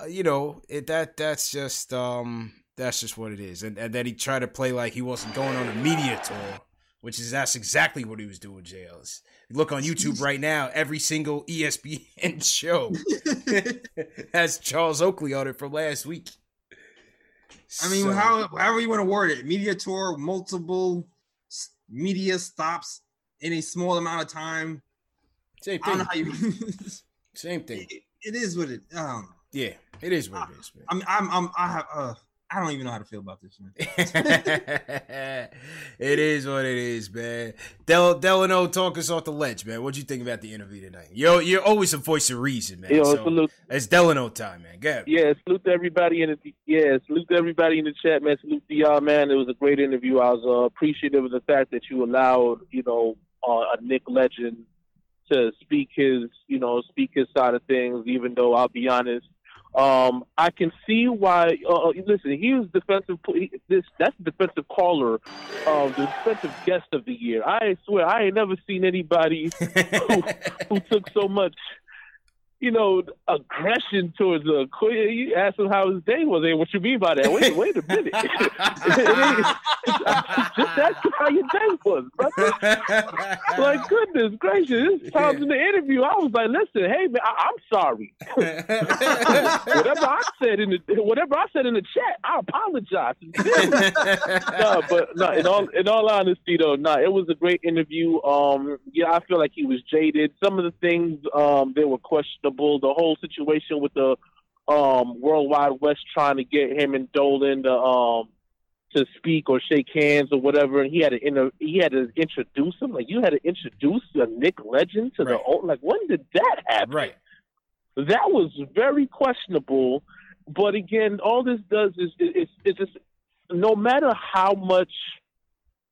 uh, you know it, that that's just um that's just what it is, and and then he tried to play like he wasn't going on a media tour, which is that's exactly what he was doing. JLs. Look on YouTube right now. Every single ESPN (laughs) show (laughs) has Charles Oakley on it from last week. I mean, So- how however you want to word it, media tour, multiple media stops in a small amount of time. Same I thing. you. Same thing. (laughs) it is what it. I. Yeah, it is what it is, man. I'm, I'm, I'm, I have, uh, I don't even know how to feel about this, man. (laughs) it is what it is, man. Del Delano, talk us off the ledge, man. What'd you think about the interview tonight? You're you're always a voice of reason, man. Yo, so salute. It's Delano time, man. Go ahead. Yeah, salute to everybody in the yeah, salute to everybody in the chat, man. Salute to y'all, man. It was a great interview. I was uh, appreciative of the fact that you allowed, you know, uh, a Knick legend to speak his, you know, speak his side of things. Even though I'll be honest, um, I can see why. Uh, listen, he was defensive. This that's defensive caller, um, the defensive guest of the year. I swear, I ain't never seen anybody (laughs) who, who took so much you know, aggression towards a you asked him how his day was. Hey, what you mean by that? Wait, wait a minute. (laughs) Just ask how your day was, brother. like, goodness gracious. This times in the interview, I was like, listen, hey man, I, am sorry. (laughs) whatever I said in the whatever I said in the chat, I apologize. (laughs) no, but no, in all in all honesty though, no, it was a great interview. Um, yeah, I feel like he was jaded. Some of the things um they were questionable. The whole situation with the um World Wide Wes trying to get him and Dolan to um to speak or shake hands or whatever, and he had to inter- he had to introduce him. Like you had to introduce a Knick Legend to right. the old. Like when did that happen? Right. That was very questionable. But again, all this does is it's it's just no matter how much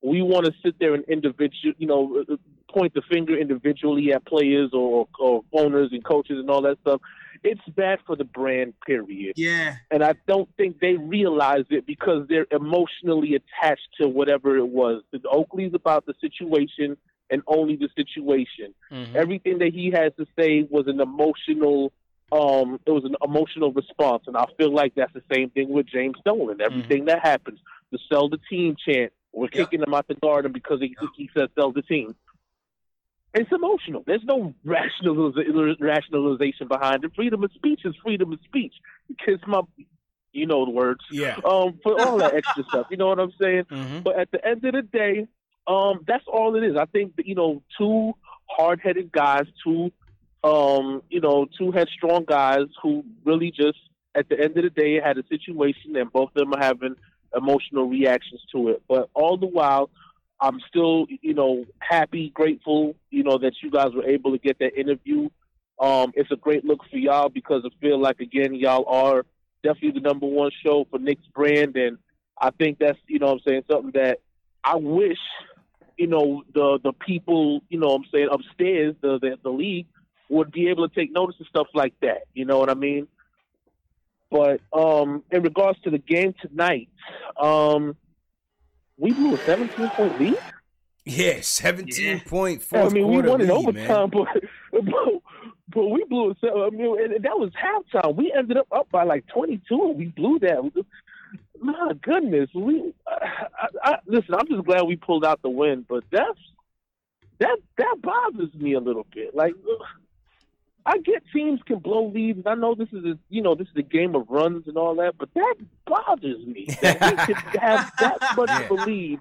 we want to sit there and individual, you know, point the finger individually at players or, or owners and coaches and all that stuff. It's bad for the brand, period. Yeah. And I don't think they realize it because they're emotionally attached to whatever it was. The Oakley's about the situation and only the situation. Mm-hmm. Everything that he has to say was an emotional um it was an emotional response and I feel like that's the same thing with James Dolan. Everything mm-hmm. that happens, the sell the team chant, we're yep. kicking him out the garden because he, yep. he says sell the team. It's emotional. There's no rationaliz- rationalization behind it. Freedom of speech is freedom of speech. Kiss my, you know the words. Yeah. Um, for all that extra (laughs) stuff. You know what I'm saying? Mm-hmm. But at the end of the day, um, that's all it is. I think that, you know two hard-headed guys, two, um, you know, two headstrong guys who really just at the end of the day had a situation and both of them are having emotional reactions to it. But all the while I'm still, you know, happy, grateful, you know, that you guys were able to get that interview. Um, it's a great look for y'all because I feel like again y'all are definitely the number one show for Knicks brand, and I think that's you know I'm saying something that I wish you know the the people you know I'm saying upstairs the, the the league would be able to take notice of stuff like that. You know what I mean? But um, in regards to the game tonight, um, we blew a 17 point lead. Yeah, 17 yeah. point fourth I mean, we won in overtime, but, but, but we blew i mean, and that was halftime. We ended up up by like 22, and we blew that. My goodness, we. I, I, listen, I'm just glad we pulled out the win, but that's that that bothers me a little bit. Like, I get teams can blow leads, and I know this is a you know this is a game of runs and all that, but that bothers me that we could (laughs) have that much yeah. of a lead.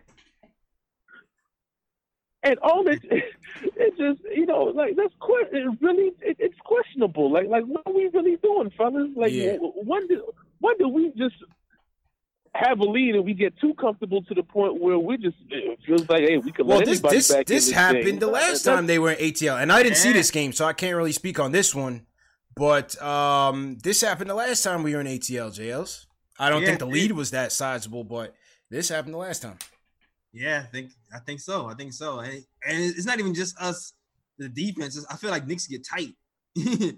And all it, (laughs) it just you know like that's it really it, it's questionable. Like like what are we really doing, fellas? Like yeah. when did when did we just have a lead and we get too comfortable to the point where we just it feels like hey we can well, let this, anybody this, back this in happened thing. the last time they were in ATL, and I didn't yeah. see this game, so I can't really speak on this one. But um, this happened the last time we were in ATL, JLs. I don't yeah, think the lead was that sizable, but this happened the last time. Yeah, I think I think so. I think so, and, and it's not even just us, the defense. I feel like Knicks get tight. (laughs)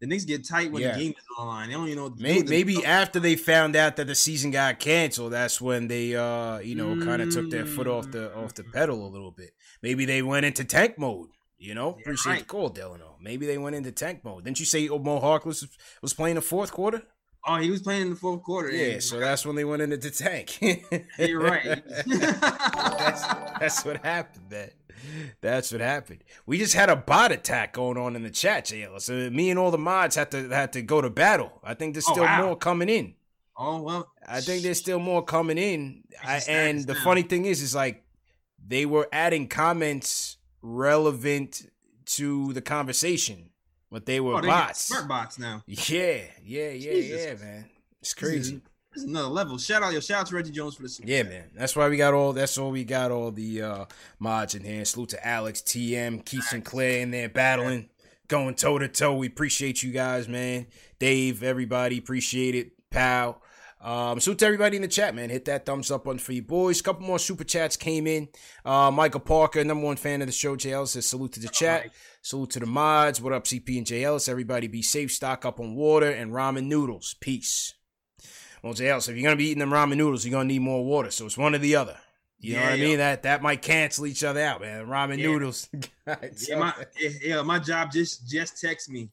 the Knicks get tight when yeah. the game is on the line. They don't even know. maybe, maybe after they found out that the season got canceled, that's when they, uh, you know, mm. kind of took their foot off the off the pedal a little bit. Maybe they went into tank mode. You know, yeah, appreciate right. the call, Delano. Maybe they went into tank mode. Didn't you say Mo Harkless was playing the fourth quarter? Oh, he was playing in the fourth quarter. Yeah, so that's when they went into the tank. (laughs) You're right. (laughs) that's, that's what happened, man. That's what happened. We just had a bot attack going on in the chat, JL. So me and all the mods had to had to go to battle. I think there's oh, still oh, wow. more coming in. Oh well. I think there's still more coming in. I, and the funny thing is, is like they were adding comments relevant to the conversation, but they were oh, they bots. Smart bots now. Yeah, yeah, yeah, Jesus. yeah, man. It's crazy. It's another level. Shout out, yo, shout out to Reggie Jones for the super Yeah, man. That's why we got all. That's all we got. All the uh mods in here. Salute to Alex, TM, Keith Sinclair in there battling, going toe to toe. We appreciate you guys, man. Dave, everybody, appreciate it. Pal. Um, salute to everybody in the chat, man. Hit that thumbs up button for you boys. couple more super chats came in. Uh, Michael Parker, number one fan of the show, JL says salute to the chat. Salute to the mods. What up, CP and JL? Everybody be safe. Stock up on water and ramen noodles. Peace. Well, JL, so if you're gonna be eating them ramen noodles, you're gonna need more water. So it's one or the other. You know Yeah, what I mean? That that might cancel each other out, man. Ramen Yeah. noodles. (laughs) Yeah, my, yeah, yeah, my job just just text me.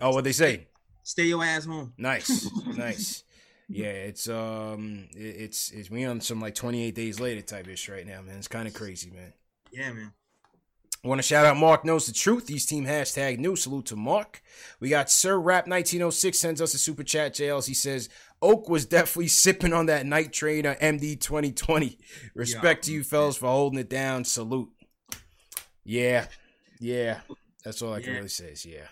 oh, what they say? Stay your ass home. Nice, (laughs) nice. Yeah, it's um, it- it's it's we on some like 28 days later type ish right now, man. It's kind of crazy, man. Yeah, man. I want to shout out Mark Knows the Truth. These team hashtag new. Salute to Mark. We got Sir Rap 1906 sends us a super chat. JLs. He says Oak was definitely sipping on that night train on MD 2020. Respect to you fellas for holding it down. Salute. Yeah, yeah. That's all I can Yeah. really say. Is yeah.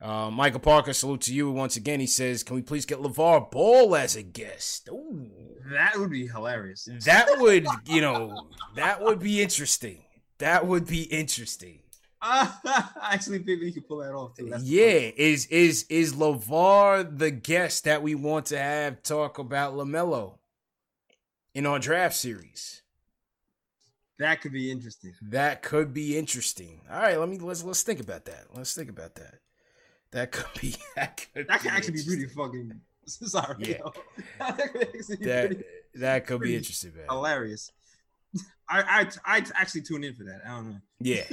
Uh, Michael Parker, salute to you once again. He says, "Can we please get LaVar Ball as a guest?" Ooh, That would be hilarious. that would, you know, that would be interesting. That would be interesting. I (laughs) actually think we could pull that off too. That's yeah, is is is LaVar the guest that we want to have talk about LaMelo in our draft series? That could be interesting. That could be interesting. All right, let me let's let's think about that. Let's think about that. That could be (laughs) that could That could actually be pretty fucking. Sorry, Yeah. (laughs) that could be that pretty that could be interesting, man. hilarious. I I I actually tune in for that. I don't know. Yeah.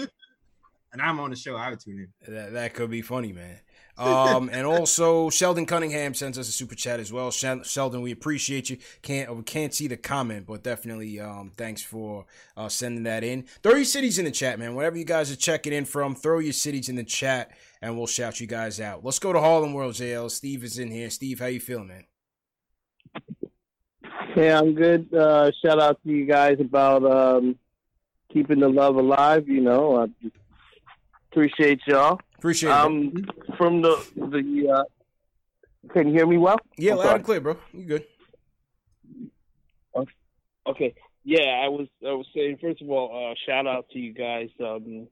And I'm on the show. I would tune in. That that could be funny, man. Um, and also Sheldon Cunningham sends us a super chat as well. Sheldon, we appreciate you. Can't we can't see the comment, but definitely um, thanks for uh, sending that in. Throw your cities in the chat, man. Whatever you guys are checking in from, throw your cities in the chat, and we'll shout you guys out. Let's go to Harlem World, JL. Steve is in here. Steve, how you feeling, man? Yeah, I'm good. Uh, shout out to you guys about um, keeping the love alive. You know, I just appreciate y'all. Appreciate it. Um, from the the. Uh, can you hear me well? yeah, I'm loud sorry. and clear, bro. You good? Okay. Yeah, I was I was saying first of all, uh, shout out to you guys, um,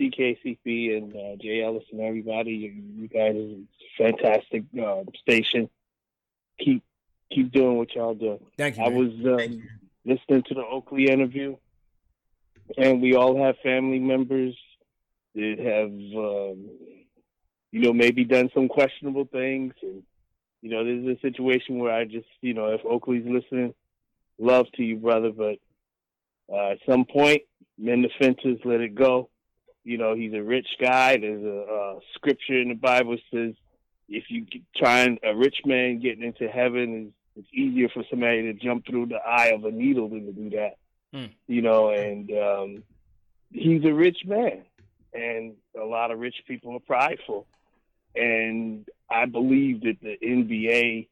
DKCP and uh, Jay Ellis and everybody. You, you guys are a fantastic uh, station. Keep keep doing what y'all do. Thank you. I man. was um, listening to the Oakley interview, and we all have family members that have, um, you know, maybe done some questionable things. And, you know, this is a situation where I just, you know, if Oakley's listening, love to you, brother, but uh, at some point, mend the fences, let it go. You know, he's a rich guy. There's a uh, scripture in the Bible says if you try and a rich man getting into heaven is it's easier for somebody to jump through the eye of a needle than to do that. Hmm. You know, and um, he's a rich man, and a lot of rich people are prideful. And I believe that the NBA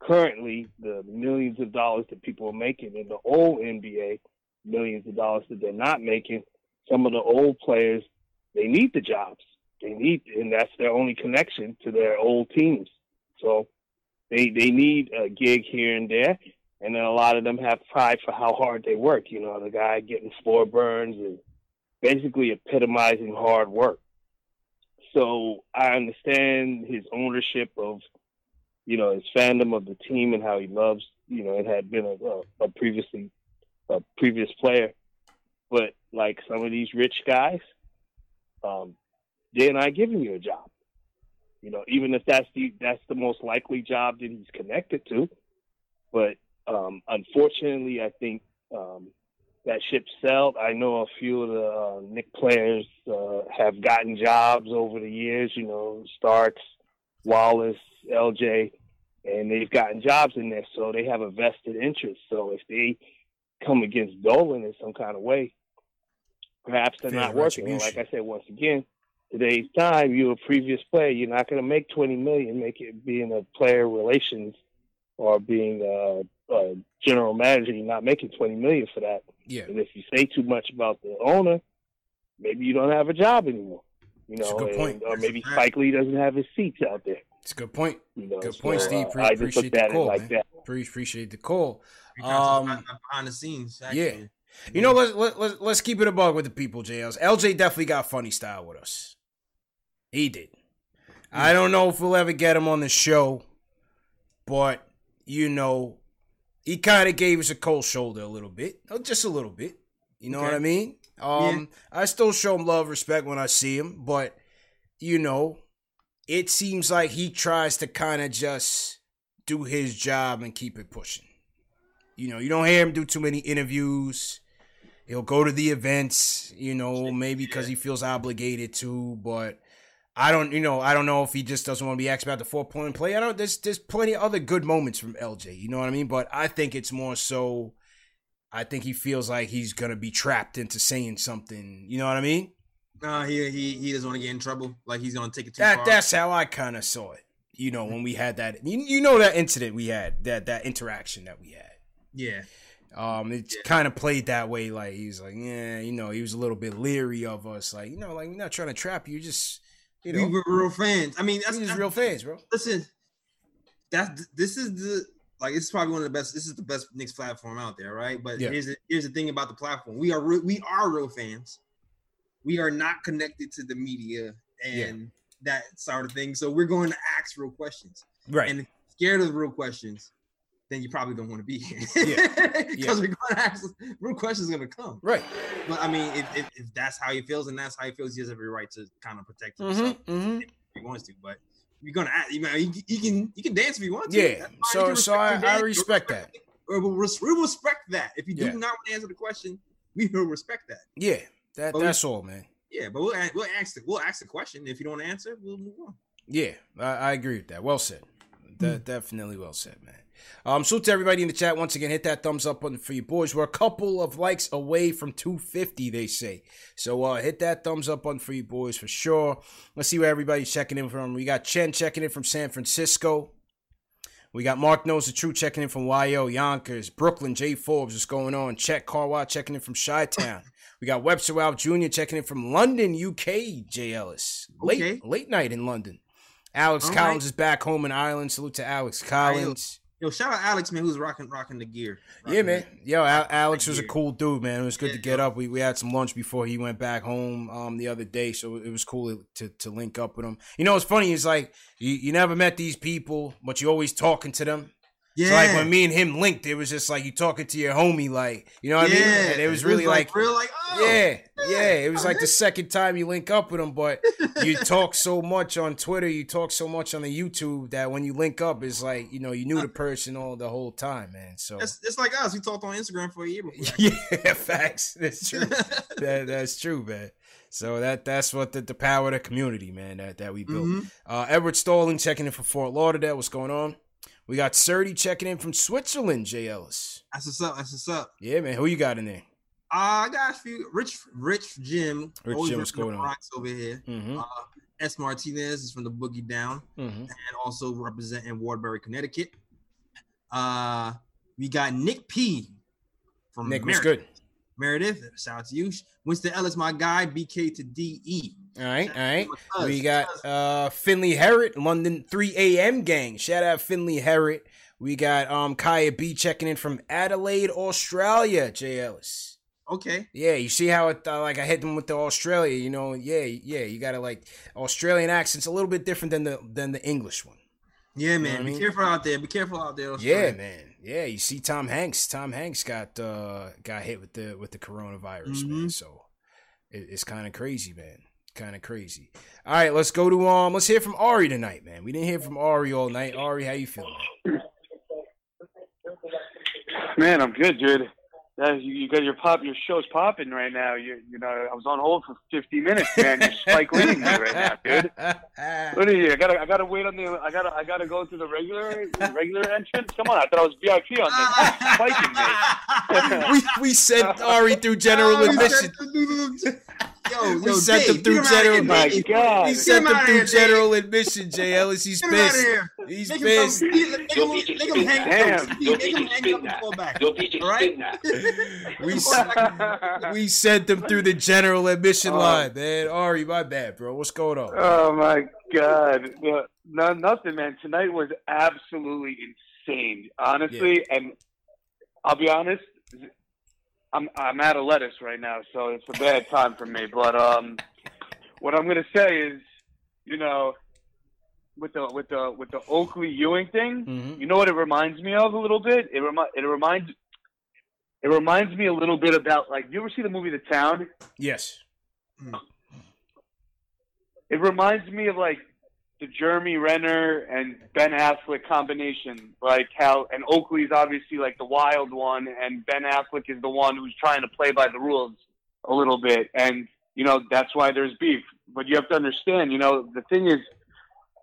currently, the millions of dollars that people are making in the old NBA, millions of dollars that they're not making, some of the old players, they need the jobs. They need, and that's their only connection to their old teams. So they they need a gig here and there, and then a lot of them have pride for how hard they work. You know, the guy getting floor burns and basically epitomizing hard work. So I understand his ownership of, you know, his fandom of the team and how he loves, you know, it had been a, a, previously a previous player, but like some of these rich guys, um, they're not giving you a job. You know, even if that's the that's the most likely job that he's connected to. But um, unfortunately, I think um, that ship sailed. I know a few of the uh, Knick players uh, have gotten jobs over the years. You know, Starks, Wallace, LJ, and they've gotten jobs in there, so they have a vested interest. So if they come against Dolan in some kind of way, perhaps they're Fair not working. And like I said, once again, today's time, you're a previous player. You're not going to make 20 million, make it being a player relations or being a, a general manager. You're not making 20 million for that. Yeah. And if you say too much about the owner, maybe you don't have a job anymore. You That's a know, good and- point. or That's maybe fact. Spike Lee doesn't have his seats out there. It's a good point. You know, Good point, Steve. uh, Pre- I just appreciate the call, like man. that. Pre- appreciate the call. We Um, behind the scenes. yeah. Actually. You know, let's let, let's let's keep it a bug with the people, JLs. LJ definitely got funny style with us. He did. I don't know if we'll ever get him on the show, but you know, he kind of gave us a cold shoulder a little bit, Oh, just a little bit. You know what I mean? Um, I still show him love, respect when I see him, but you know, it seems like he tries to kind of just do his job and keep it pushing. You know, you don't hear him do too many interviews. He'll go to the events, you know, maybe because he feels obligated to, but I don't, you know, I don't know if he just doesn't want to be asked about the four point play. I don't. There's there's plenty of other good moments from LJ. You know what I mean? But I think it's more so. I think he feels like he's gonna be trapped into saying something. You know what I mean? Nah, he he he doesn't want to get in trouble. Like he's gonna take it too That far. that's how I kind of saw it. You know, when we had that, you, you know that incident we had, that that interaction that we had. yeah. Um, it kind of played that way. Like he's like, yeah, you know, he was a little bit leery of us. Like, you know, like we're not trying to trap you. Just, you know, we were real fans. I mean, that's, that's real fans, bro. listen, that this is the like this is probably one of the best. This is the best Knicks platform out there, right? But Yeah. here's the, here's the thing about the platform: we are re- we are real fans. We are not connected to the media and that sort of thing. So we're going to ask real questions. Right. And scared of the real questions, then you probably don't want to be here. Yeah. (laughs) Because Yeah. we're going to ask real questions going to come. Right. But I mean, if, if, if that's how he feels and that's how he feels, he has every right to kind of protect Mhm, himself mhm. if he wants to. But you're gonna ask, you know, you, you can you can dance if you want to. Yeah. So so I, respect I respect that. Or we'll, we will respect that. If you do Yeah. not want to answer the question, we will respect that. Yeah. That But we- that's all, man. Yeah, but we'll we'll ask the, we'll ask the question. If you don't answer, we'll move on. Yeah, I, I agree with that. Well said. Hmm. That definitely well said, man. Um, salute to everybody in the chat. Once again, hit that thumbs up button for you boys. We're a couple of likes away from 250, they say. So uh, hit that thumbs up button for you boys for sure. Let's see where everybody's checking in from. We got Chen checking in from San Francisco. We got Mark Knows the Truth checking in from YO, Yonkers, Brooklyn, J Forbes, what's going on? Chet Carwa checking in from Chi Town. We got Webster Ralph Jr. checking in from London, UK, J Ellis. Late Okay. late night in London. Alex All Collins right. is back home in Ireland. Salute to Alex Collins. Yo, shout out Alex, man, who's rocking rocking the gear. Yeah, man. Yo, Al- Alex was a cool dude, man. It was good to get up. We we had some lunch before he went back home um the other day, so it was cool to to link up with him. You know, what's funny is like you, you never met these people, but you're always talking to them. Yeah, So like when me and him linked, it was just like you talking to your homie, like you know what I mean. Yeah. And it was really like, real, like oh, yeah, yeah. It was like the second time you link up with him, but you (laughs) talk so much on Twitter, you talk so much on the YouTube that when you link up, it's like you know you knew the person all the whole time, man. So It's, it's like us. We talked on Instagram for a year before. (laughs) yeah, facts. That's true. (laughs) that, that's true, man. So that that's what the, the power of the community, man, that, that we built. Mhm. Uh, Edward Stalling checking in from Fort Lauderdale. What's going on? We got Surdy checking in from Switzerland, Jay Ellis. That's what's up. That's what's up. Yeah, man. Who you got in there? Uh, I got a few. Rich, Rich Jim. Rich Jim, what's going on? Over here. Mm-hmm. Uh, S. Martinez is from the Boogie Down Mm-hmm. and also representing Waterbury, Connecticut. Uh, we got Nick P. from Nick was Meredith. good. Meredith, shout out to you. Winston Ellis, my guy. BK to DE. All right, all right. We got uh Finley Herritt, London 3 a.m. gang. Shout out Finley Herritt. We got um Kaya B checking in from Adelaide, Australia. Jay Ellis. Okay. Yeah, you see how it uh, like I hit them with the Australia. You know, yeah, yeah. You gotta like Australian accent's a little bit different than the than the English one. Yeah, man. what I Be mean? careful out there. Be careful out there. Yeah, man. Yeah, you see Tom Hanks. Tom Hanks got uh got hit with the with the coronavirus, man. Mhm. So it, it's kind of crazy, man. Kind of crazy. All right, let's go to um. Let's hear from Ari tonight, man. We didn't hear from Ari all night. Ari, how you feeling? Man? Man, I'm good, dude. You, you got your pop, your show's popping right now. You, you know, I was on hold for 50 minutes, man. You're Spike Leeing me right now, dude. (laughs) What are you? I gotta, I gotta wait on the, I gotta, I gotta go through the regular, the regular entrance. Come on, I thought I was VIP on this. Spiking me. (laughs) we we sent Ari through general (laughs) admission. Yo, We yo, sent Dave, him through get outta general. My God. We sent him him through here, Dave. general admission. Jay Ellis, he's Get him out of pissed. He's Make pissed. him, make him, make him, hang Damn. up. Make him hang up and fall back. All right? (laughs) We we sent them through the general admission Oh. line, man. Ari, my bad, bro. What's going on? Oh my God. No, no, nothing, man. Tonight was absolutely insane, honestly. And I'll be honest, I'm I'm out of lettuce right now, so it's a bad time for me. But um, what I'm gonna say is, you know, with the with the with the Oakley Ewing thing, Mm-hmm. you know what it reminds me of a little bit. It remi- it reminds it reminds me a little bit about like you ever see the movie The Town? Yes. It reminds me of like the Jeremy Renner and Ben Affleck combination, like how and Oakley's obviously like the wild one, and Ben Affleck is the one who's trying to play by the rules a little bit, and you know that's why there's beef. But you have to understand, you know, the thing is,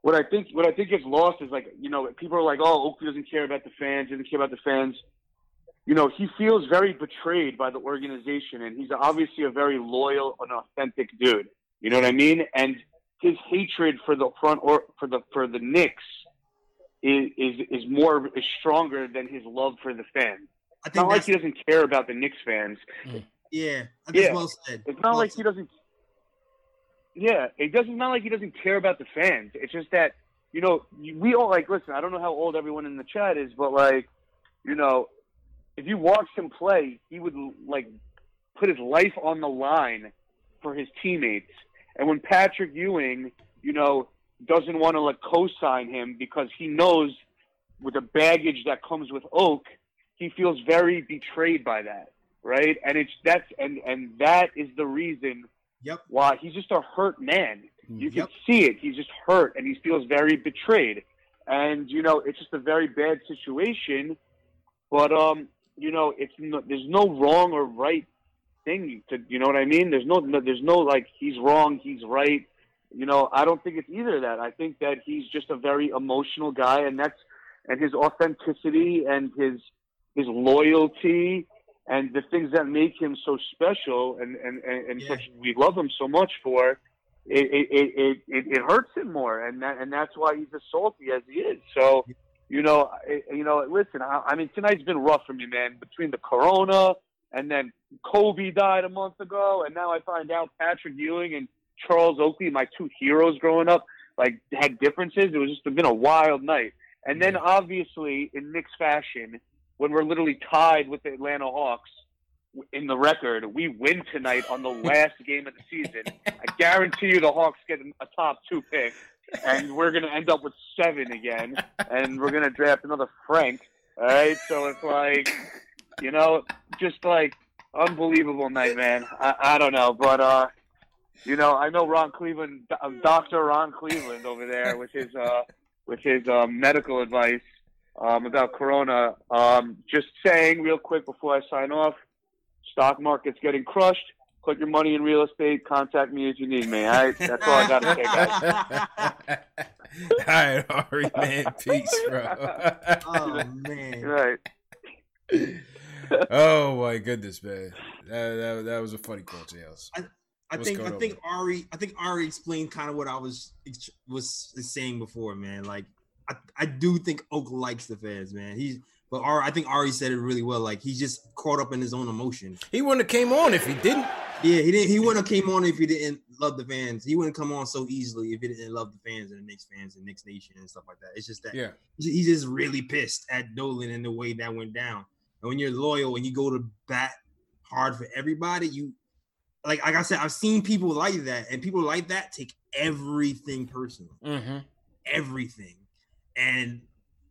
what I think what I think gets lost is like you know people are like, oh, Oakley doesn't care about the fans, doesn't care about the fans. You know, he feels very betrayed by the organization, and he's obviously a very loyal and authentic dude. You know what I mean? And his hatred for the front or for the for the Knicks is is, is more is stronger than his love for the fans. I It's not like he doesn't care about the Knicks fans. Mm. yeah. I think Yeah. it's well said. It's not Well like he doesn't. Yeah, it doesn't. Not like he doesn't care about the fans. It's just that you know we all like. Listen, I don't know how old everyone in the chat is, but like, you know, if you watched him play, he would like put his life on the line for his teammates. And when Patrick Ewing, you know, doesn't want to like co-sign him because he knows with the baggage that comes with Oak, he feels very betrayed by that, right? And it's that's and and that is the reason Yep. why he's just a hurt man. You can see it. He's just hurt and he feels very betrayed. And you know, it's just a very bad situation. But um, you know, it's no, there's no wrong or right thing to you know what I mean. There's no, no there's no like he's wrong, he's right. You know, I don't think it's either of that. I think that he's just a very emotional guy, and that's and his authenticity and his his loyalty and the things that make him so special and and and, and such we love him so much for. It it, it it it hurts him more, and that and that's why he's as salty as he is. So, you know, you know, listen. I, I mean, tonight's been rough for me, man. Between the corona and then Kobe died a month ago, and now I find out Patrick Ewing and Charles Oakley, my two heroes growing up, like had differences. It was just been a wild night. And then obviously in Knicks fashion, when we're literally tied with the Atlanta Hawks in the record, we win tonight on the (laughs) last game of the season. I guarantee you the Hawks get a top two pick, and we're gonna end up with seven again, and we're gonna draft another Frank. All right, so it's like, you know, just like unbelievable night, man. I, I don't know, but uh, you know, I know Ron Cleveland, Doctor Ron Cleveland over there with his uh, with his uh, medical advice um, about Corona. Um, just saying, real quick before I sign off, stock market's getting crushed. Put your money in real estate. Contact me if you need me. All right, that's all I got to say, guys. All right, Ari, man. Peace, bro. oh man. Right. Oh my goodness, man. That, that, that was a funny quote, JLs. I, I think I think Ari I think Ari explained kind of what I was was saying before, man. Like I, I do think Oak likes the fans, man. He's but Ari, I think Ari said it really well. Like he's just caught up in his own emotion. He wouldn't have came on if he didn't. Yeah, he didn't. He wouldn't have came on if he didn't love the fans. He wouldn't come on so easily if he didn't love the fans and the Knicks fans and Knicks Nation and stuff like that. It's just that Yeah. he's just really pissed at Dolan and the way that went down. And when you're loyal and you go to bat hard for everybody, you like like I said, I've seen people like that, and people like that take everything personal, Mm-hmm. everything, and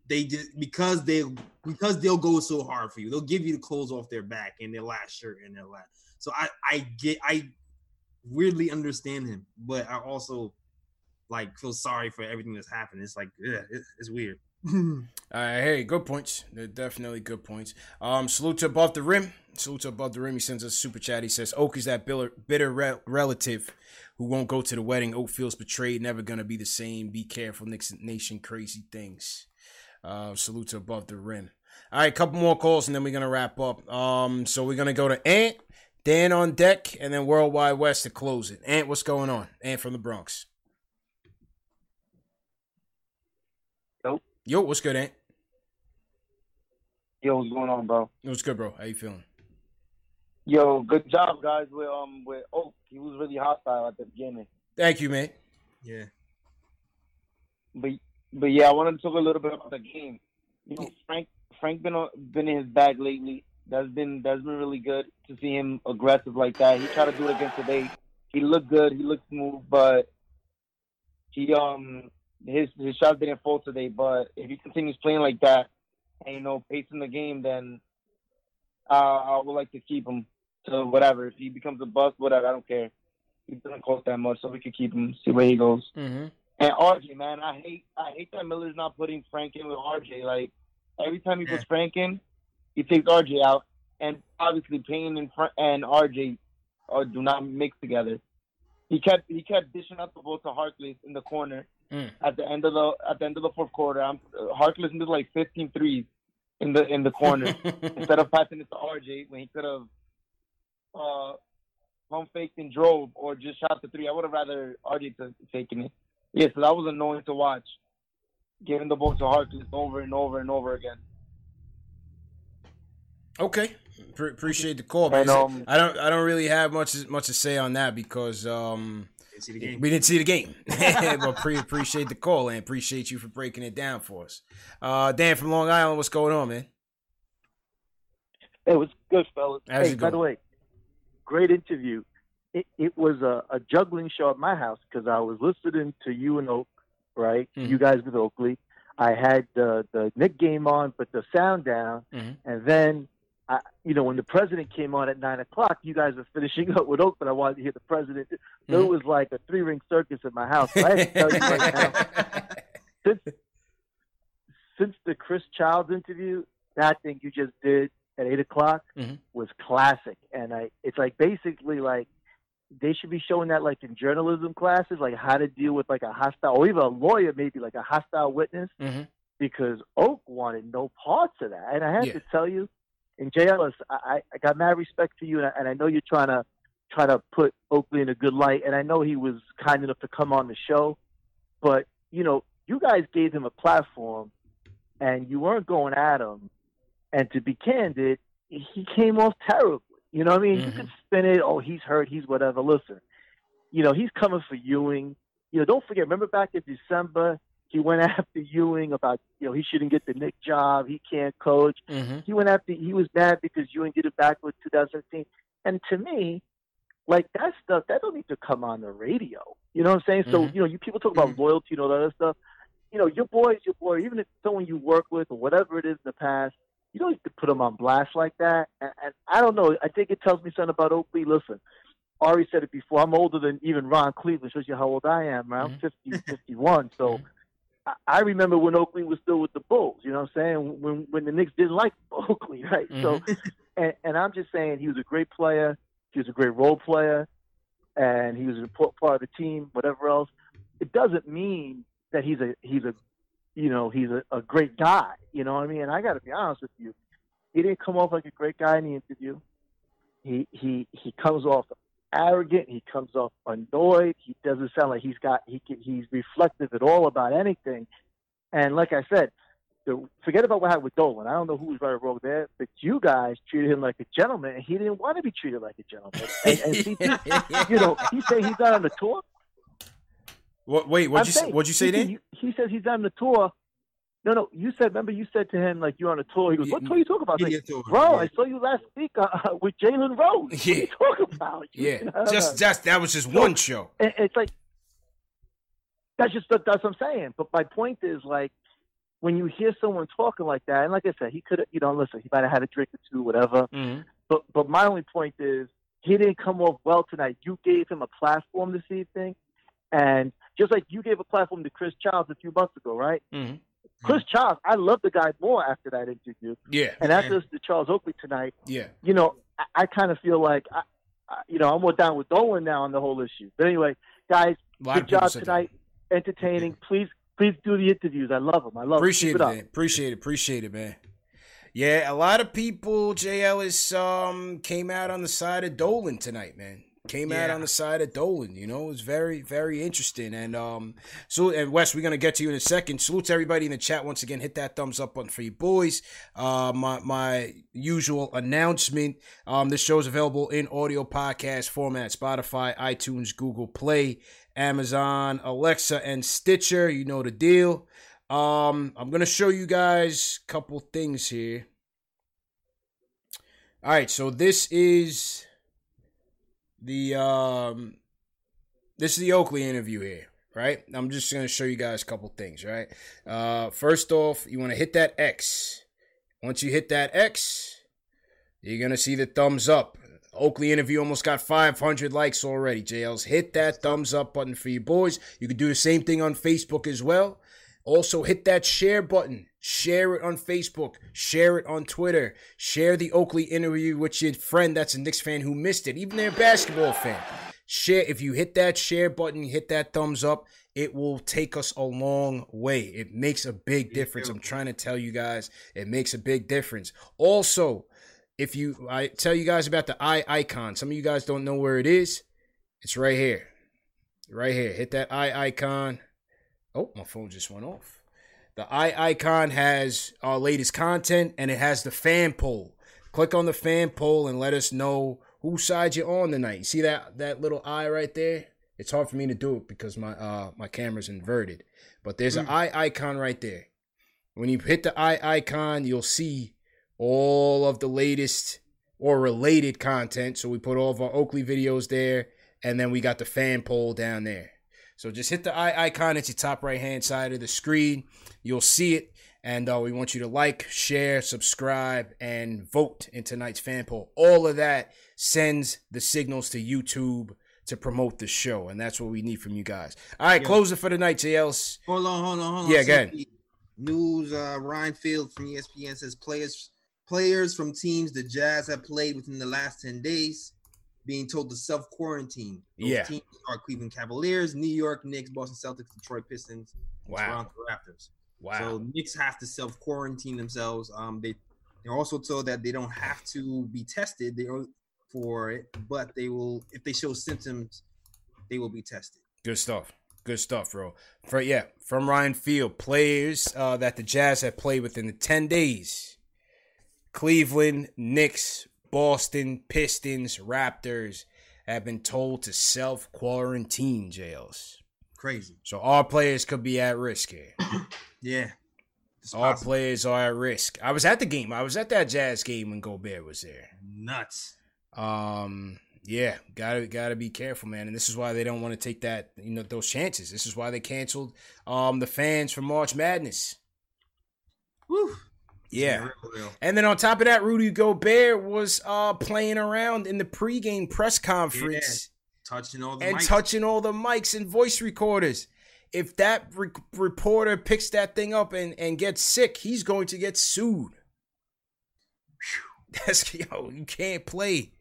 they just because they because they'll go so hard for you, they'll give you the clothes off their back and their last shirt and their last. So I I get I weirdly understand him, but I also like feel sorry for everything that's happened. It's like yeah, it, it's weird. Right, hey, good points. They're definitely good points. Um, salute to above the rim. Salute to above the rim. He sends us super chat. He says, "Oak is that bitter, bitter re- relative who won't go to the wedding. Oak feels betrayed. Never gonna be the same. Be careful, Knicks Nation. Crazy things." Uh, salute to above the rim. All right, couple more calls and then we're gonna wrap up. Um, so we're gonna go to Ant, Dan on deck, and then World Wide Wes to close it. Ant, what's going on? Ant from the Bronx. Yo. Yo, what's good, Ant? Yo, what's going on, bro? What's good, bro? How you feeling? Yo, good job, guys. With um, with Oak, he was really hostile at the beginning. Thank you, man. Yeah. But but yeah, I wanted to talk a little bit about the game. You know, Frank Frank been on- been in his bag lately. That's been that's been really good to see him aggressive like that. He tried to do it against today. He looked good. He looked smooth, but he um his his shots didn't fall today. But if he continues playing like that and you know pacing the game, then uh, I would like to keep him to whatever. If he becomes a bust, whatever, I don't care. He doesn't cost that much, so we could keep him. See where he goes. Mm-hmm. And RJ, man, I hate I hate that Miller's not putting Frank in with RJ. Like every time he puts Frank in, he takes RJ out, and obviously Payne and Fra- and RJ uh, do not mix together. He kept he kept dishing out the ball to Harkless in the corner Mm. at the end of the at the end of the fourth quarter. I'm Harkless did like 15 threes in the in the corner (laughs) instead of passing it to RJ when he could have uh pump faked and drove or just shot the three. I would have rather RJ to taken it. Yeah, so that was annoying to watch. Giving the ball to Harkless over and over and over again. Okay, Pre- appreciate the call, Ant, man. um, I don't, I don't really have much, much to say on that because um, see the game. we didn't see the game. (laughs) but pre- appreciate the call and appreciate you for breaking it down for us. Uh, Dan from Long Island, what's going on, man? Hey, what's good, fellas? How's hey, by the way, great interview. It, it was a, a juggling show at my house because I was listening to you and Oak, right? Mm-hmm. You guys with Oakley. I had the the Knick game on, but the sound down, Mm-hmm. and then. I, you know, when the president came on at nine o'clock, you guys were finishing up with Oak, but I wanted to hear the president. So Mm-hmm. it was like a three ring circus at my house. So I have to tell you right now, (laughs) since since the Chris Childs interview, that thing you just did at eight o'clock Mhm. was classic, and I it's like basically like they should be showing that like in journalism classes, like how to deal with like a hostile or even a lawyer maybe like a hostile witness, Mm-hmm. because Oak wanted no parts of that, and I have Yeah. to tell you, in JLS, I, I- I got mad respect for you, and I, and I know you're trying to try to put Oakley in a good light, and I know he was kind enough to come on the show, but you know, you guys gave him a platform, and you weren't going at him, and to be candid, he came off terribly. You know what I mean? You Mm-hmm. could spin it, oh, he's hurt, he's whatever. Listen, you know, he's coming for Ewing. You know, don't forget, remember back in December, he went after Ewing about, you know, he shouldn't get the Knick job, he can't coach. Mm-hmm. He went after, he was mad because Ewing did it back with 2017. And to me, like that stuff, that don't need to come on the radio. You know what I'm saying? So, Mhm. you know, you people talk about loyalty and all that other stuff. You know, your boy is your boy, even if it's someone you work with or whatever it is in the past, you don't need to put them on blast like that. And, and I don't know. I think it tells me something about Oakley. Listen, Ari said it before. I'm older than even Ron Cleveland. Shows you how old I am. Right? I'm 50, 51. So I, remember when Oakley was still with the Bulls. You know what I'm saying? When when the Knicks didn't like (laughs) Oakley, right? So, mm-hmm. (laughs) and, and I'm just saying he was a great player. He was a great role player, and he was an important part of the team. Whatever else, it doesn't mean that he's a he's a you know he's a, a great guy. You know what I mean? And I got to be honest with you, he didn't come off like a great guy in the interview. He he he comes off arrogant. He comes off annoyed. He doesn't sound like he's got he can, he's reflective at all about anything. And like I said, the, forget about what happened with Dolan. I don't know who was right or wrong there, but you guys treated him like a gentleman, and he didn't want to be treated like a gentleman. And, and CP, (laughs) you know, he said he's not on the tour. What? Wait, I'm what'd you say? saying, What'd you say, he, Dan? He, he says he's on the tour. No, no. You said. Remember, you said to him like you're on a tour. He goes, "What tour are you talking about?" I was media like, tour, Bro, yeah. I saw you last week uh, with Jalen Rose. What are you talking about? Yeah, just just that was just So- one show. It's like that's just that's what I'm saying. But my point is like when you hear someone talking like that, and like I said, he could have, you know, listen, he might have had a drink or two, whatever. Mm-hmm. But but my only point is he didn't come off well tonight. You gave him a platform this evening, and just like you gave a platform to Chris Childs a few months ago, right? Mm-hmm. Chris Childs, I love the guy more after that interview. Yeah. And after the Charles Oakley tonight, Yeah. you know, I, I kind of feel like, I, I, you know, I'm more down with Dolan now on the whole issue. But anyway, guys, good job said that. tonight. Entertaining. Please, please do the interviews. I love them. I love them. Appreciate them. it, man. Appreciate it. Appreciate it, man. Yeah, a lot of people, Jay Ellis, um, came out on the side of Dolan tonight, man. Came out on the side of Dolan. You know, it was very, very interesting. And um, so and Wes, we're gonna get to you in a second. Salute to everybody in the chat once again. Hit that thumbs up button for you boys. Uh, my my usual announcement. Um, this show is available in audio podcast format: Spotify, iTunes, Google Play, Amazon, Alexa, and Stitcher. You know the deal. Um, I'm gonna show you guys a couple things here. All right, so this is the um this is the Oakley interview here, right? I'm just gonna show you guys a couple things, right? Uh first off, you wanna hit that X. Once you hit that X, you're gonna see the thumbs up. Oakley interview almost got 500 likes already. JLs, hit that thumbs up button for you boys. You can do the same thing on Facebook as well. Also, hit that share button. Share it on Facebook. Share it on Twitter. Share the Oakley interview with your friend that's a Knicks fan who missed it, even their basketball fan. Share if you hit that share button, hit that thumbs up, it will take us a long way. It makes a big difference. I'm trying to tell you guys, it makes a big difference. Also, if you I tell you guys about the eye icon, some of you guys don't know where it is. It's right here. Right here. Hit that eye icon. Oh, my phone just went off. The eye icon has our latest content and it has the fan poll. Click on the fan poll and let us know whose side you're on tonight. You see that that little eye right there? It's hard for me to do it because my uh my camera's inverted. But there's an eye icon right there. When you hit the eye icon, you'll see all of the latest or related content. So we put all of our Oakley videos there, and then we got the fan poll down there. So just hit the eye icon at your top right hand side of the screen. You'll see it. And uh, we want you to like, share, subscribe, and vote in tonight's fan poll. All of that sends the signals to YouTube to promote the show. And that's what we need from you guys. All right, close it for the night, JLs. Hold on, hold on, hold on. Yeah, go News. Uh, Ryan Field from ESPN says players players from teams the Jazz have played within the last ten days being told to self quarantine. Yeah. Teams are Cleveland Cavaliers, New York Knicks, Boston Celtics, Detroit Pistons, and Wow. Toronto Raptors. Wow. So Knicks have to self quarantine themselves. Um, they they're also told that they don't have to be tested. They are for it, but they will if they show symptoms, they will be tested. Good stuff. Good stuff, bro. For yeah, from Ryan Field, players uh, that the Jazz have played within the ten days: Cleveland, Knicks, Boston, Pistons, Raptors have been told to self quarantine. JLs. Crazy. So our players could be at risk here. (coughs) Yeah. All players are at risk. I was at the game. I was at that Jazz game when Gobert was there. Nuts. Um, yeah, gotta gotta be careful, man. And this is why they don't want to take that, you know, those chances. This is why they canceled um the fans for March Madness. Woo. Yeah. Real, real. And then on top of that, Rudy Gobert was uh playing around in the pregame press conference Touching all the and mics. touching all the mics and voice recorders. If that re- reporter picks that thing up and, and gets sick, he's going to get sued. (laughs) That's yo, you can't play.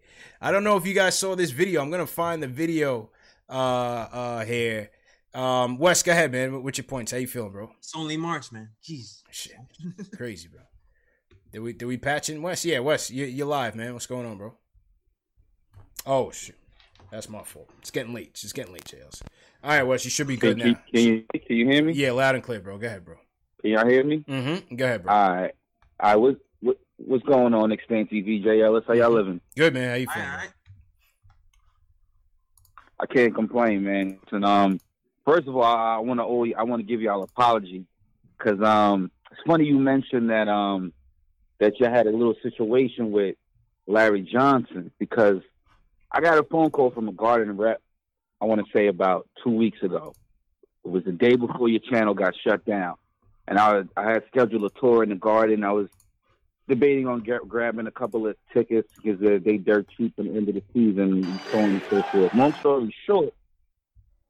I don't know if you guys saw this video. I'm gonna find the video uh uh here. Um Wes, go ahead, man. What's your points? How you feeling, bro? It's only March, man. Jeez. Shit. Crazy, bro. Did we did we patch in Wes? Yeah, Wes, you you're live, man. What's going on, bro? Oh shit. That's my fault. It's getting late. It's getting late, JLs. All right, Wes, you should be good Can, now. can you can you hear me? Yeah, loud and clear, bro. Go ahead, bro. Can y'all hear me? Mm-hmm. Go ahead, bro. All right. All right. What, what what's going on, Knicks Fan TV? J Ellis, how y'all living? Good, man. How you feeling? I can't complain, man. And um, first of all, I want to owe you, I want to give y'all apology because um, it's funny you mentioned that um that you had a little situation with Larry Johnson because I got a phone call from a Garden rep. I want to say about two weeks ago. It was the day before your channel got shut down, and I I had scheduled a tour in the Garden. I was debating on get, grabbing a couple of tickets because they, they dirt cheap at the end of the season and so on and so forth. Long story short,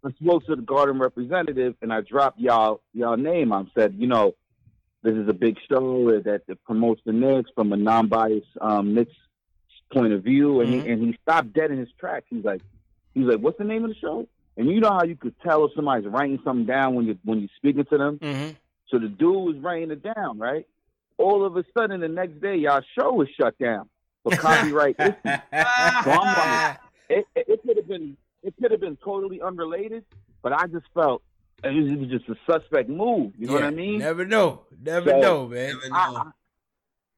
I spoke to the Garden representative and I dropped y'all y'all name. I said, you know, this is a big show that, that promotes the Knicks from a non-biased um, Knicks point of view, and he and he stopped dead in his tracks. He's like, he's like, what's the name of the show? And you know how you could tell if somebody's writing something down when you when you're speaking to them. Mm-hmm. So the dude was writing it down, right? All of a sudden, the next day, y'all show was shut down for copyright (laughs) issues. So I'm like, it, it, it could have been it could have been totally unrelated, but I just felt it was, it was just a suspect move. You know what I mean? Never know. Never So, know, man. I- I-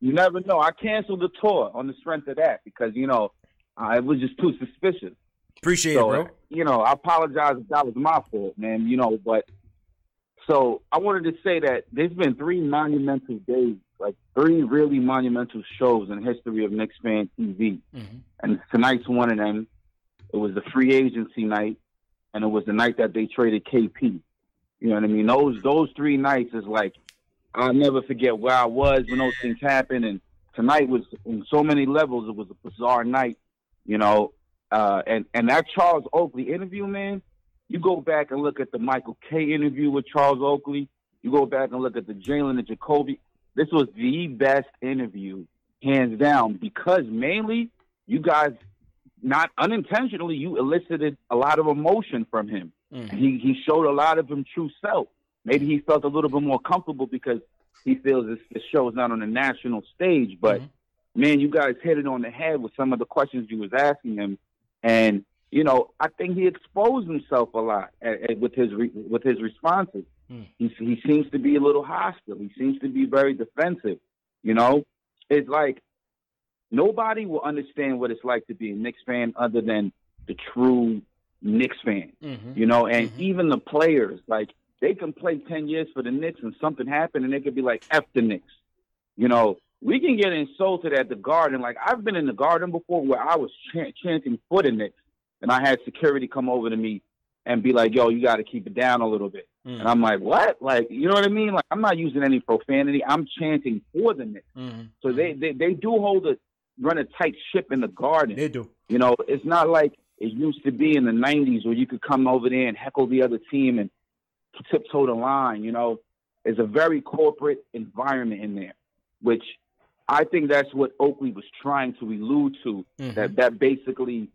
you never know. I canceled the tour on the strength of that because you know uh, it was just too suspicious. Appreciate so, it, bro. You know, I apologize if that was my fault, man. You know, but So I wanted to say that there's been three monumental days, like three really monumental shows in the history of Knicks fan TV, Mm-hmm. and tonight's one of them. It was the free agency night, and it was the night that they traded KP. You know what I mean? Those those three nights is like I'll never forget where I was when those things happened. And tonight was on so many levels. It was a bizarre night, you know. Uh, and and that Charles Oakley interview, man. You go back and look at the Michael Kay interview with Charles Oakley. You go back and look at the Jalen and Jacoby. This was the best interview, hands down, because mainly you guys, not unintentionally, you elicited a lot of emotion from him. Mm-hmm. He he showed a lot of him true self. Maybe he felt a little bit more comfortable because he feels this, this show is not on a national stage. But man, you guys hit it on the head with some of the questions you was asking him, and you know I think he exposed himself a lot at, at- with his re, with his responses. He he seems to be a little hostile. He seems to be very defensive. You know, it's like nobody will understand what it's like to be a Knicks fan other than the true Knicks fan. Mm-hmm. You know, and even the players, like they can play ten years for the Knicks and something happened and they could be like F the Knicks. You know, we can get insulted at the garden. Like I've been in the garden before where I was chant- chanting for the Knicks and I had security come over to me and be like, yo, you got to keep it down a little bit. Mm. And I'm like, what? Like, you know what I mean? Like, I'm not using any profanity. I'm chanting for the Knicks. Mm-hmm. So they, they, they do hold a, run a tight ship in the garden. They do. You know, it's not like it used to be in the 90s where you could come over there and heckle the other team and tiptoe the line. You know, it's a very corporate environment in there, which I think that's what Oakley was trying to allude to. Mhm. That that basically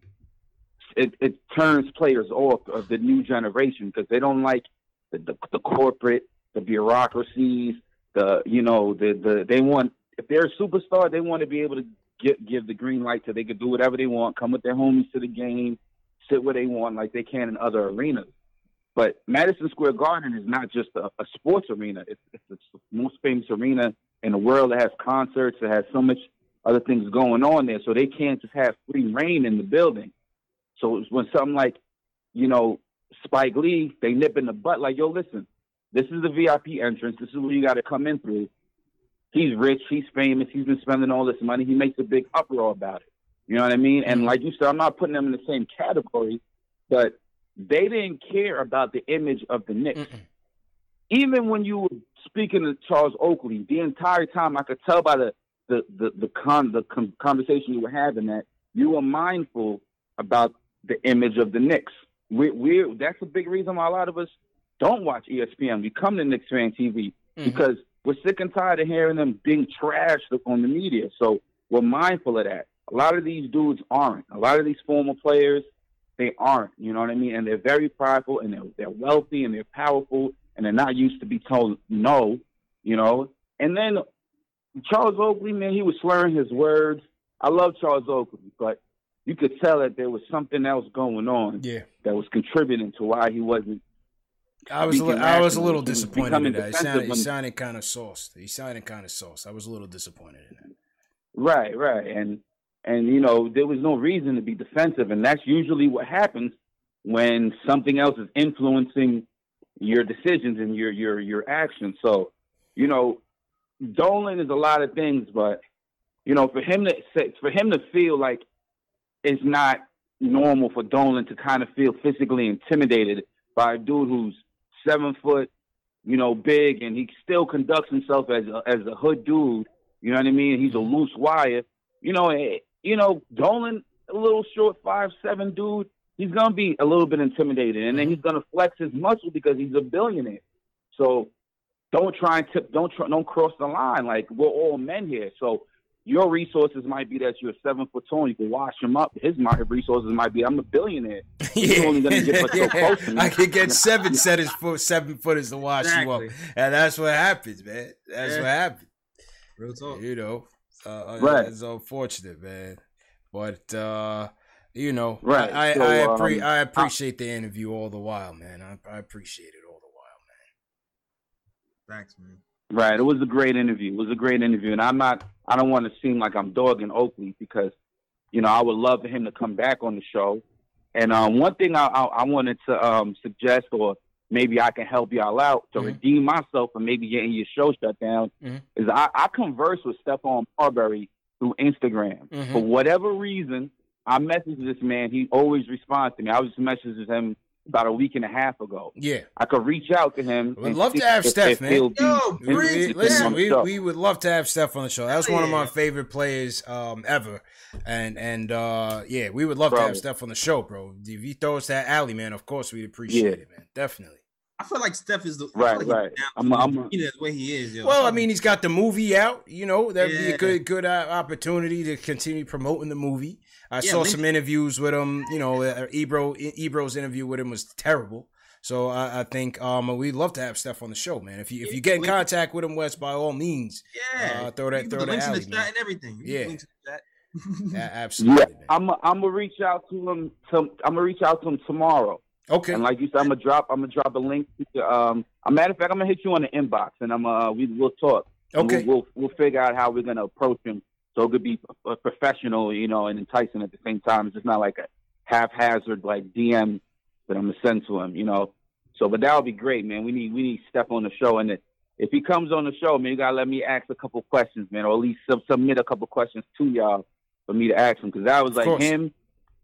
it, it turns players off of the new generation because they don't like the, the the corporate, the bureaucracies, the you know the the they want if they're a superstar, they want to be able to give give the green light so they can do whatever they want, come with their homies to the game, sit where they want like they can in other arenas. But Madison Square Garden is not just a, a sports arena. It's, it's the most famous arena in the world. It has concerts. It has so much other things going on there. So they can't just have free reign in the building. So when something like, you know, Spike Lee, they nip in the butt like, yo, listen, this is the VIP entrance. This is where you got to come in through. He's rich. He's famous. He's been spending all this money. He makes a big uproar about it. You know what I mean? And like you said, I'm not putting them in the same category, but they didn't care about the image of the Knicks. Even when you were speaking to Charles Oakley, the entire time I could tell by the the the the, con, the con- conversation you were having that you were mindful about the image of the Knicks. We we that's a big reason why a lot of us don't watch ESPN. We come to Knicks fan TV mm-hmm. because we're sick and tired of hearing them being trashed on the media. So we're mindful of that. A lot of these dudes aren't. A lot of these former players, they aren't. You know what I mean? And they're very prideful and they're, they're wealthy and they're powerful and they're not used to be told no, you know? And then Charles Oakley, man, he was slurring his words. I love Charles Oakley, but you could tell that there was something else going on Yeah. that was contributing to why he wasn't. I was a li- I was a little disappointed in that. He sounded, he sounded kind of sauced. He sounded kind of sauced. I was a little disappointed in that. Right, right, and and you know there was no reason to be defensive, and that's usually what happens when something else is influencing your decisions and your your your actions. So, you know, Dolan is a lot of things, but you know, for him to say, for him to feel like it's not normal for Dolan to kind of feel physically intimidated by a dude who's seven foot, you know, big, and he still conducts himself as a, as a hood dude. You know what I mean? He's a loose wire. You know, eh, you know, Dolan, a little short five seven dude. He's gonna be a little bit intimidated, and then he's gonna flex his muscle because he's a billionaire. So don't try and tip. Don't try, don't cross the line. Like we're all men here. So your resources might be that you're seven foot tall. You can wash him up. His my resources might be I'm a billionaire. (laughs) He's only gonna get but so close to me. I could get seven (laughs) set his foot, seven footers to wash you up, and that's what happens, man. That's Yeah. what happens. Real talk. You know, uh, uh, Right. It's unfortunate, man. But uh, you know, Right. I I, So, I, appre- um, I appreciate the interview all the while, man. I, I appreciate it all the while, man. Thanks, man. Right. It was a great interview. It was a great interview, and I'm not. I don't want to seem like I'm dogging Oakley because, you know, I would love for him to come back on the show. And um, one thing I, I, I wanted to um, suggest or maybe I can help y'all out to redeem myself and maybe getting your show shut down. Mhm. Is I, I converse with Stephon Marbury through Instagram. Mhm. For whatever reason, I message this man. He always responds to me. I was messaging him about a week and a half ago. Yeah. I could reach out to him. We'd love to have if- Steph, if man. he'll be we, listen, on the we, show. we would love to have Steph on the show. That was one of my favorite players um, ever, and and uh, yeah, we would love to have Steph on the show, bro. If you throw us that alley, man, of course we'd appreciate Yeah. it, man. Definitely. I feel like Steph is the Right, like he's right. down I'm- to I'm- you know, the way he is. Yo. Well, I mean, he's got the movie out. You know, that'd be a good good uh, opportunity to continue promoting the movie. I Yeah, saw Lynch- some interviews with him. You know, uh, Ebro Ebro's interview with him was terrible. So I, I think um, we'd love to have Steph on the show, man. If you if you get in Lynch- contact with him, Wes, by all means, yeah, uh, throw that You throw the that links in the chat and everything. You put Yeah. links in the chat. A- (laughs) absolutely. Yeah, I'm i I'm gonna reach out to him. To, I'm gonna reach out to him tomorrow. Okay. And like you said, I'm gonna drop. I'm gonna drop a link. To, um, a matter of fact, I'm gonna hit you on the inbox, and I'm uh, we will talk. Okay. We'll, we'll we'll figure out how we're gonna approach him so it could be uh, professional, you know, and enticing at the same time. It's just not like a haphazard like DM that I'm gonna send to him, you know. So, but that would be great, man. We need we need Steph on the show, and if he comes on the show, man, you gotta let me ask a couple questions, man, or at least sub- submit a couple questions to y'all for me to ask him, because that was like him,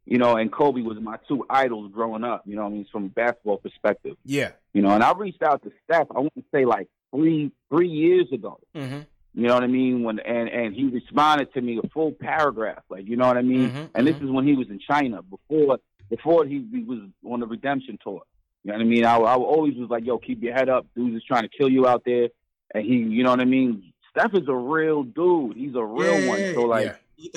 you know, and Kobe was my two idols growing up. You know, what I mean, from a basketball perspective, Yeah. you know. And I reached out to Steph. I want to say like three three years ago. Mm-hmm. You know what I mean? When and and he responded to me a full paragraph, like you know what I mean. Mhm, and this is when he was in China before before he, he was on the redemption tour. You know what I mean? I, I always was like, yo, keep your head up. Dudes is trying to kill you out there, and he, you know what I mean. Steph is a real dude. He's a real Yeah, one. So like yeah.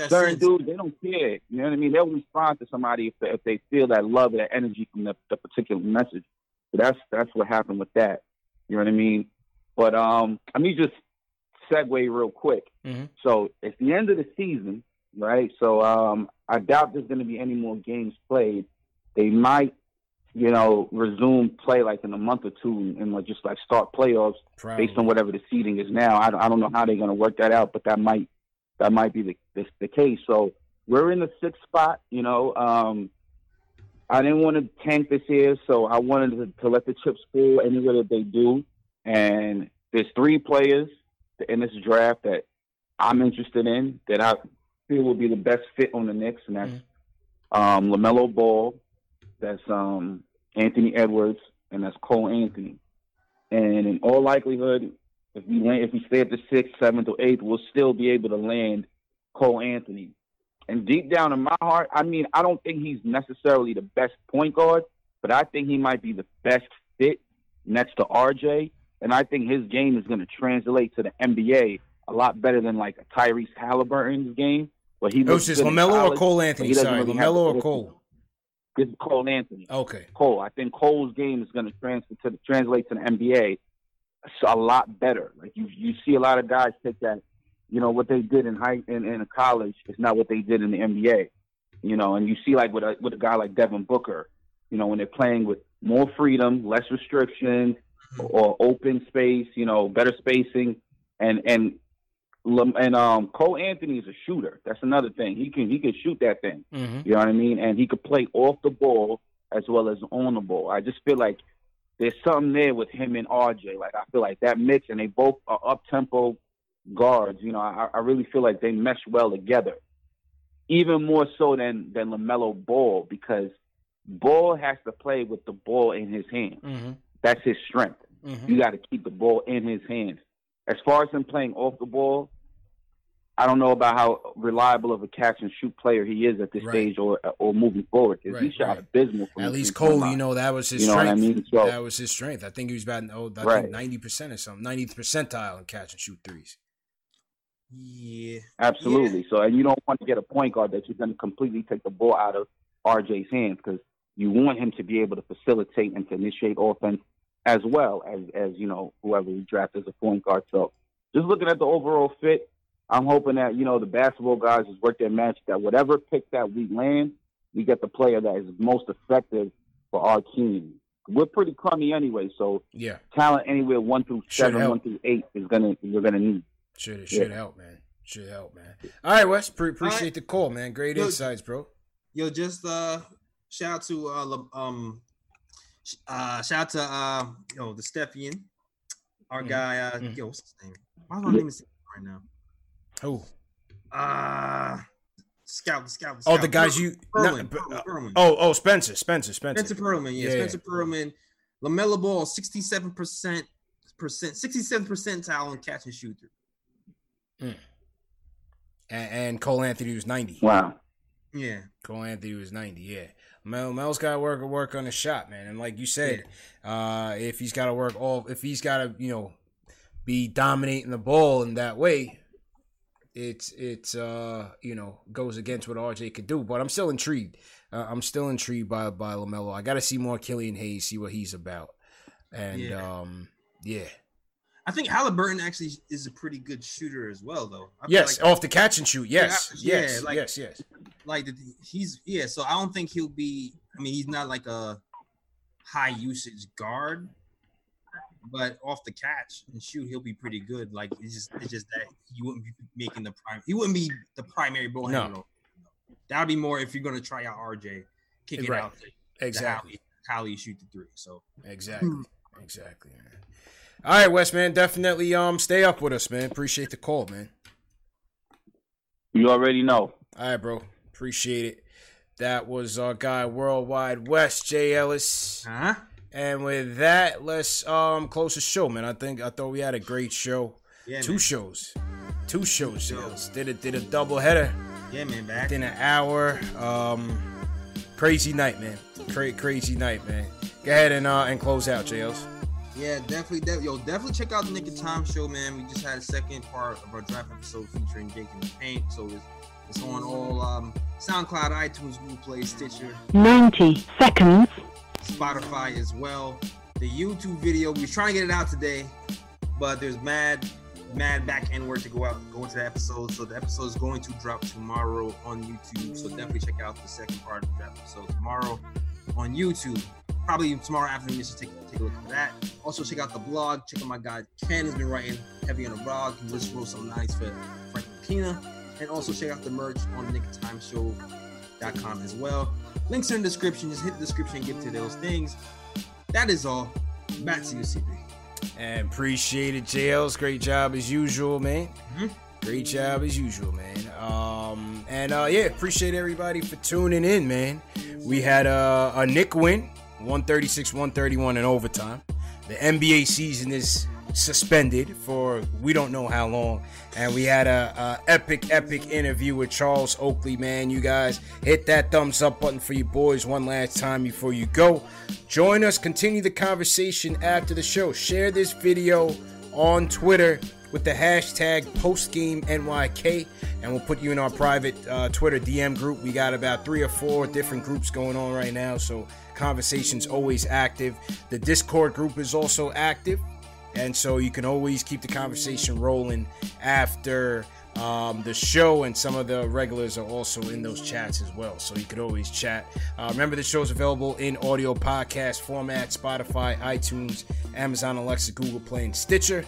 Certain dudes, they don't care. You know what I mean? They'll respond to somebody if they, if they feel that love, that energy from the, the particular message. So that's that's what happened with that. You know what I mean? But um, let me just segue real quick. Mhm. So it's the end of the season, right? So um, I doubt there's going to be any more games played. They might, you know, resume play like in a month or two and like just like start playoffs Probably. based on whatever the seeding is now. I, don't- I don't know how they're going to work that out, but that might that might be the, the the case. So we're in the sixth spot. You know, um, I didn't want to tank this year, so I wanted to, to let the chips fall anywhere that they do. And there's three players in this draft that I'm interested in that I feel will be the best fit on the Knicks, and that's um, LaMelo Ball, that's um, Anthony Edwards, and that's Cole Anthony. And in all likelihood, if we land, if we stay at the sixth, seventh, or eighth, we'll still be able to land Cole Anthony. And deep down in my heart, I mean, I don't think he's necessarily the best point guard, but I think he might be the best fit next to RJ. And I think his game is going to translate to the NBA a lot better than like a Tyrese Haliburton's game. But he It was just good in LaMelo or Cole Anthony? Sorry, really LaMelo or Cole? It's Cole Anthony. Okay. Cole. I think Cole's game is going to transfer to the, translate to the NBA a lot better. Like you, you see a lot of guys take that, you know, what they did in high in, in college is not what they did in the NBA. You know, and you see like with a with a guy like Devin Booker, you know, when they're playing with more freedom, less restrictions, or open space, you know, better spacing, and and and um Cole Anthony is a shooter. That's another thing. He can he can shoot that thing. Mm-hmm. You know what I mean? And he could play off the ball as well as on the ball. I just feel like there's something there with him and RJ. Like I feel like that mix, and they both are up tempo guards. You know, I, I really feel like they mesh well together. Even more so than than LaMelo Ball because Ball has to play with the ball in his hand. Mm-hmm. That's his strength. Mhm. You got to keep the ball in his hands. As far as him playing off the ball, I don't know about how reliable of a catch and shoot player he is at this Right. stage or or moving forward. 'cause he Right, shot right. abysmal. From At least Cole, you know, that was his You know what I strength. mean? So- that was his strength. I think he was about oh, I Right. think ninety percent or something, ninety percentile in catch and shoot threes. Yeah. Absolutely. So, and you don't want to get a point guard that you're going to completely take the ball out of RJ's hands because you want him to be able to facilitate and to initiate offense as well as as you know whoever we draft as a point guard. So, just looking at the overall fit, I'm hoping that you know the basketball guys has worked their magic that whatever pick that we land, we get the player that is most effective for our team. We're pretty crummy anyway, so Yeah. talent anywhere one through seven, one through eight is gonna we're gonna need. Should Yeah. should help, man. Should help, man. All right, Wes. Pre- appreciate All right. the call, man. Great Yo, insights, bro. Yo, just uh shout out to uh Le- um Uh, shout out to uh, yo, the Stepien, our Mhm. guy. Uh, Mhm. yo, what's his name? Why my name is right now? Who? Uh Scout, the Scout. Oh, Scout. the guys you. Pearlman, not- Pearlman, Pearlman. oh, oh, Spencer, Spencer, Spencer. Spencer Pearlman, yeah, Spencer Pearlman. LaMelo Ball, sixty-seven percent, percent, sixty-seven percentile in catch and shoot. And, and Cole Anthony was ninety. Wow. Yeah. Cole Anthony was ninety. Yeah. Mel Mel's got to work work on his shot, man. And like you said, uh, if he's got to work all, if he's got to, you know, be dominating the ball in that way, it's it's uh you know goes against what RJ could do. But I'm still intrigued. Uh, I'm still intrigued by by LaMelo. I got to see more Killian Hayes, see what he's about, and Yeah. um yeah. I think Haliburton actually is a pretty good shooter as well, though. I Yes, like- off the catch and shoot. Yes, Yeah, yes, like- yes, yes. Like the, he's yeah, so I don't think he'll be. I mean, he's not like a high usage guard, but off the catch and shoot, he'll be pretty good. Like it's just it's just that you wouldn't be making the prime. He wouldn't be the primary ball No. handler. That would be more if you're going to try out RJ, kick it Right. out. Exactly. How you shoot the three. So Exactly. Exactly, man. All right, Wes, man. Definitely um stay up with us, man. Appreciate the call, man. You already know. All right, bro. Appreciate it. That was our guy World Wide Wes, J. Ellis. Huh? And with that, let's um close the show, man. I think I thought we had a great show. Yeah, Two man. shows. Two shows, Jay Ellis. Did it did a double header. Yeah, man, back. Within an hour. Um crazy night, man. Cra- crazy night, man. Go ahead and uh and close out, Jay Ellis. Yeah, definitely. De- yo, definitely check out the Knick of Time show, man. We just had a second part of our draft episode featuring Jake and the Paint. So it's, it's on all um, SoundCloud, iTunes, Google Play, Stitcher, 90 seconds. Spotify as well. The YouTube video, we are trying to get it out today, but there's mad, mad back end work to go out, go into the episode. So the episode is going to drop tomorrow on YouTube. So definitely check out the second part of the draft episode tomorrow on YouTube. Probably tomorrow afternoon, just take, take a look at that. Also, check out the blog. Check out my guy Ken has been writing heavy on the blog. He just wrote something nice for Frank Pina. And also check out the merch on nicktimeshow.com as well. Links are in the description. Just hit the description and get to those things. That is all. Back to you, CP. And appreciate it, JL's great job as usual, man. Mm-hmm. Great job as usual, man. Um, and uh, yeah, appreciate everybody for tuning in, man. We had a, a Knick win, 136 131 in overtime. The NBA season is suspended for we don't know how long. And we had a, a epic, epic interview with Charles Oakley, man. You guys hit that thumbs up button for your boys one last time before you go. Join us, continue the conversation after the show. Share this video on Twitter with the hashtag postgameNYK, and we'll put you in our private uh, Twitter DM group. We got about three or four different groups going on right now, so conversation's always active. The Discord group is also active, and so you can always keep the conversation rolling after um, the show, and some of the regulars are also in those chats as well. So you could always chat. Uh, remember, the show is available in audio podcast format Spotify, iTunes, Amazon Alexa, Google Play, and Stitcher.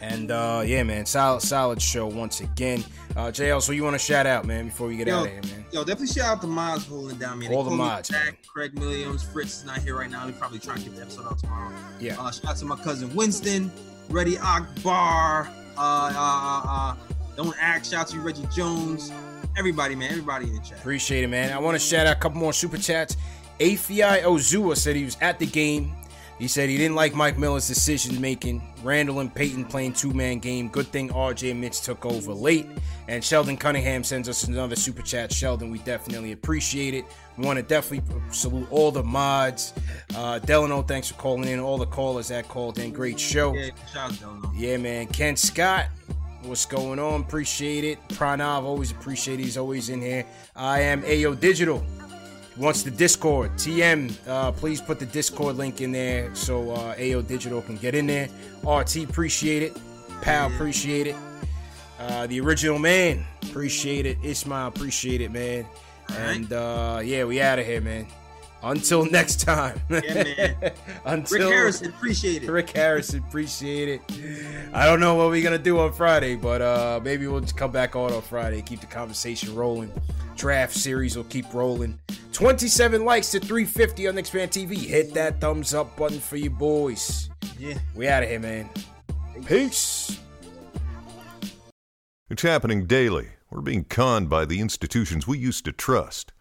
And uh, yeah, man, solid, solid show once again. Uh, JL, so you want to shout out, man, before we get Yo, out of here, man? Yo, definitely shout out the mods holding down, man. They All the call me mods, Jack, Craig Williams, Fritz is not here right now. We probably trying to get the episode out tomorrow. Yeah. Uh, shout out to my cousin Winston, Reddy Akbar, uh, uh, uh, uh, Don't Act. Shout out to you, Reggie Jones. Everybody, man. Everybody in the chat. Appreciate it, man. I want to shout out a couple more super chats. AFI Ozua said he was at the game. He said he didn't like Mike Miller's decision making. Randle and Payton playing two man game. Good thing RJ Mitch took over late. And Sheldon Cunningham sends us another super chat. Sheldon, we definitely appreciate it. We want to definitely salute all the mods. Uh, Delano, thanks for calling in. All the callers that called in. Great show. Yeah, shout out Delano. Yeah, man. Ken Scott, what's going on? Appreciate it. Pranav, always appreciate it. He's always in here. I am AO Digital. Wants the Discord. TM, uh, please put the Discord link in there so uh, AO Digital can get in there. RT, appreciate it. Pal, appreciate it. Uh, the original man, appreciate it. Ismail, appreciate it, man. And uh, yeah, we out of here, man. Until next time. Yeah, man. (laughs) Until Rick Harrison, appreciate it. Rick Harrison, appreciate it. I don't know what we're gonna do on Friday, but uh maybe we'll just come back on on Friday, keep the conversation rolling. Draft series will keep rolling. 27 likes to 350 on Knicks Fan TV. Hit that thumbs up button for you boys. Yeah. We out of here, man. Peace. It's happening daily. We're being conned by the institutions we used to trust.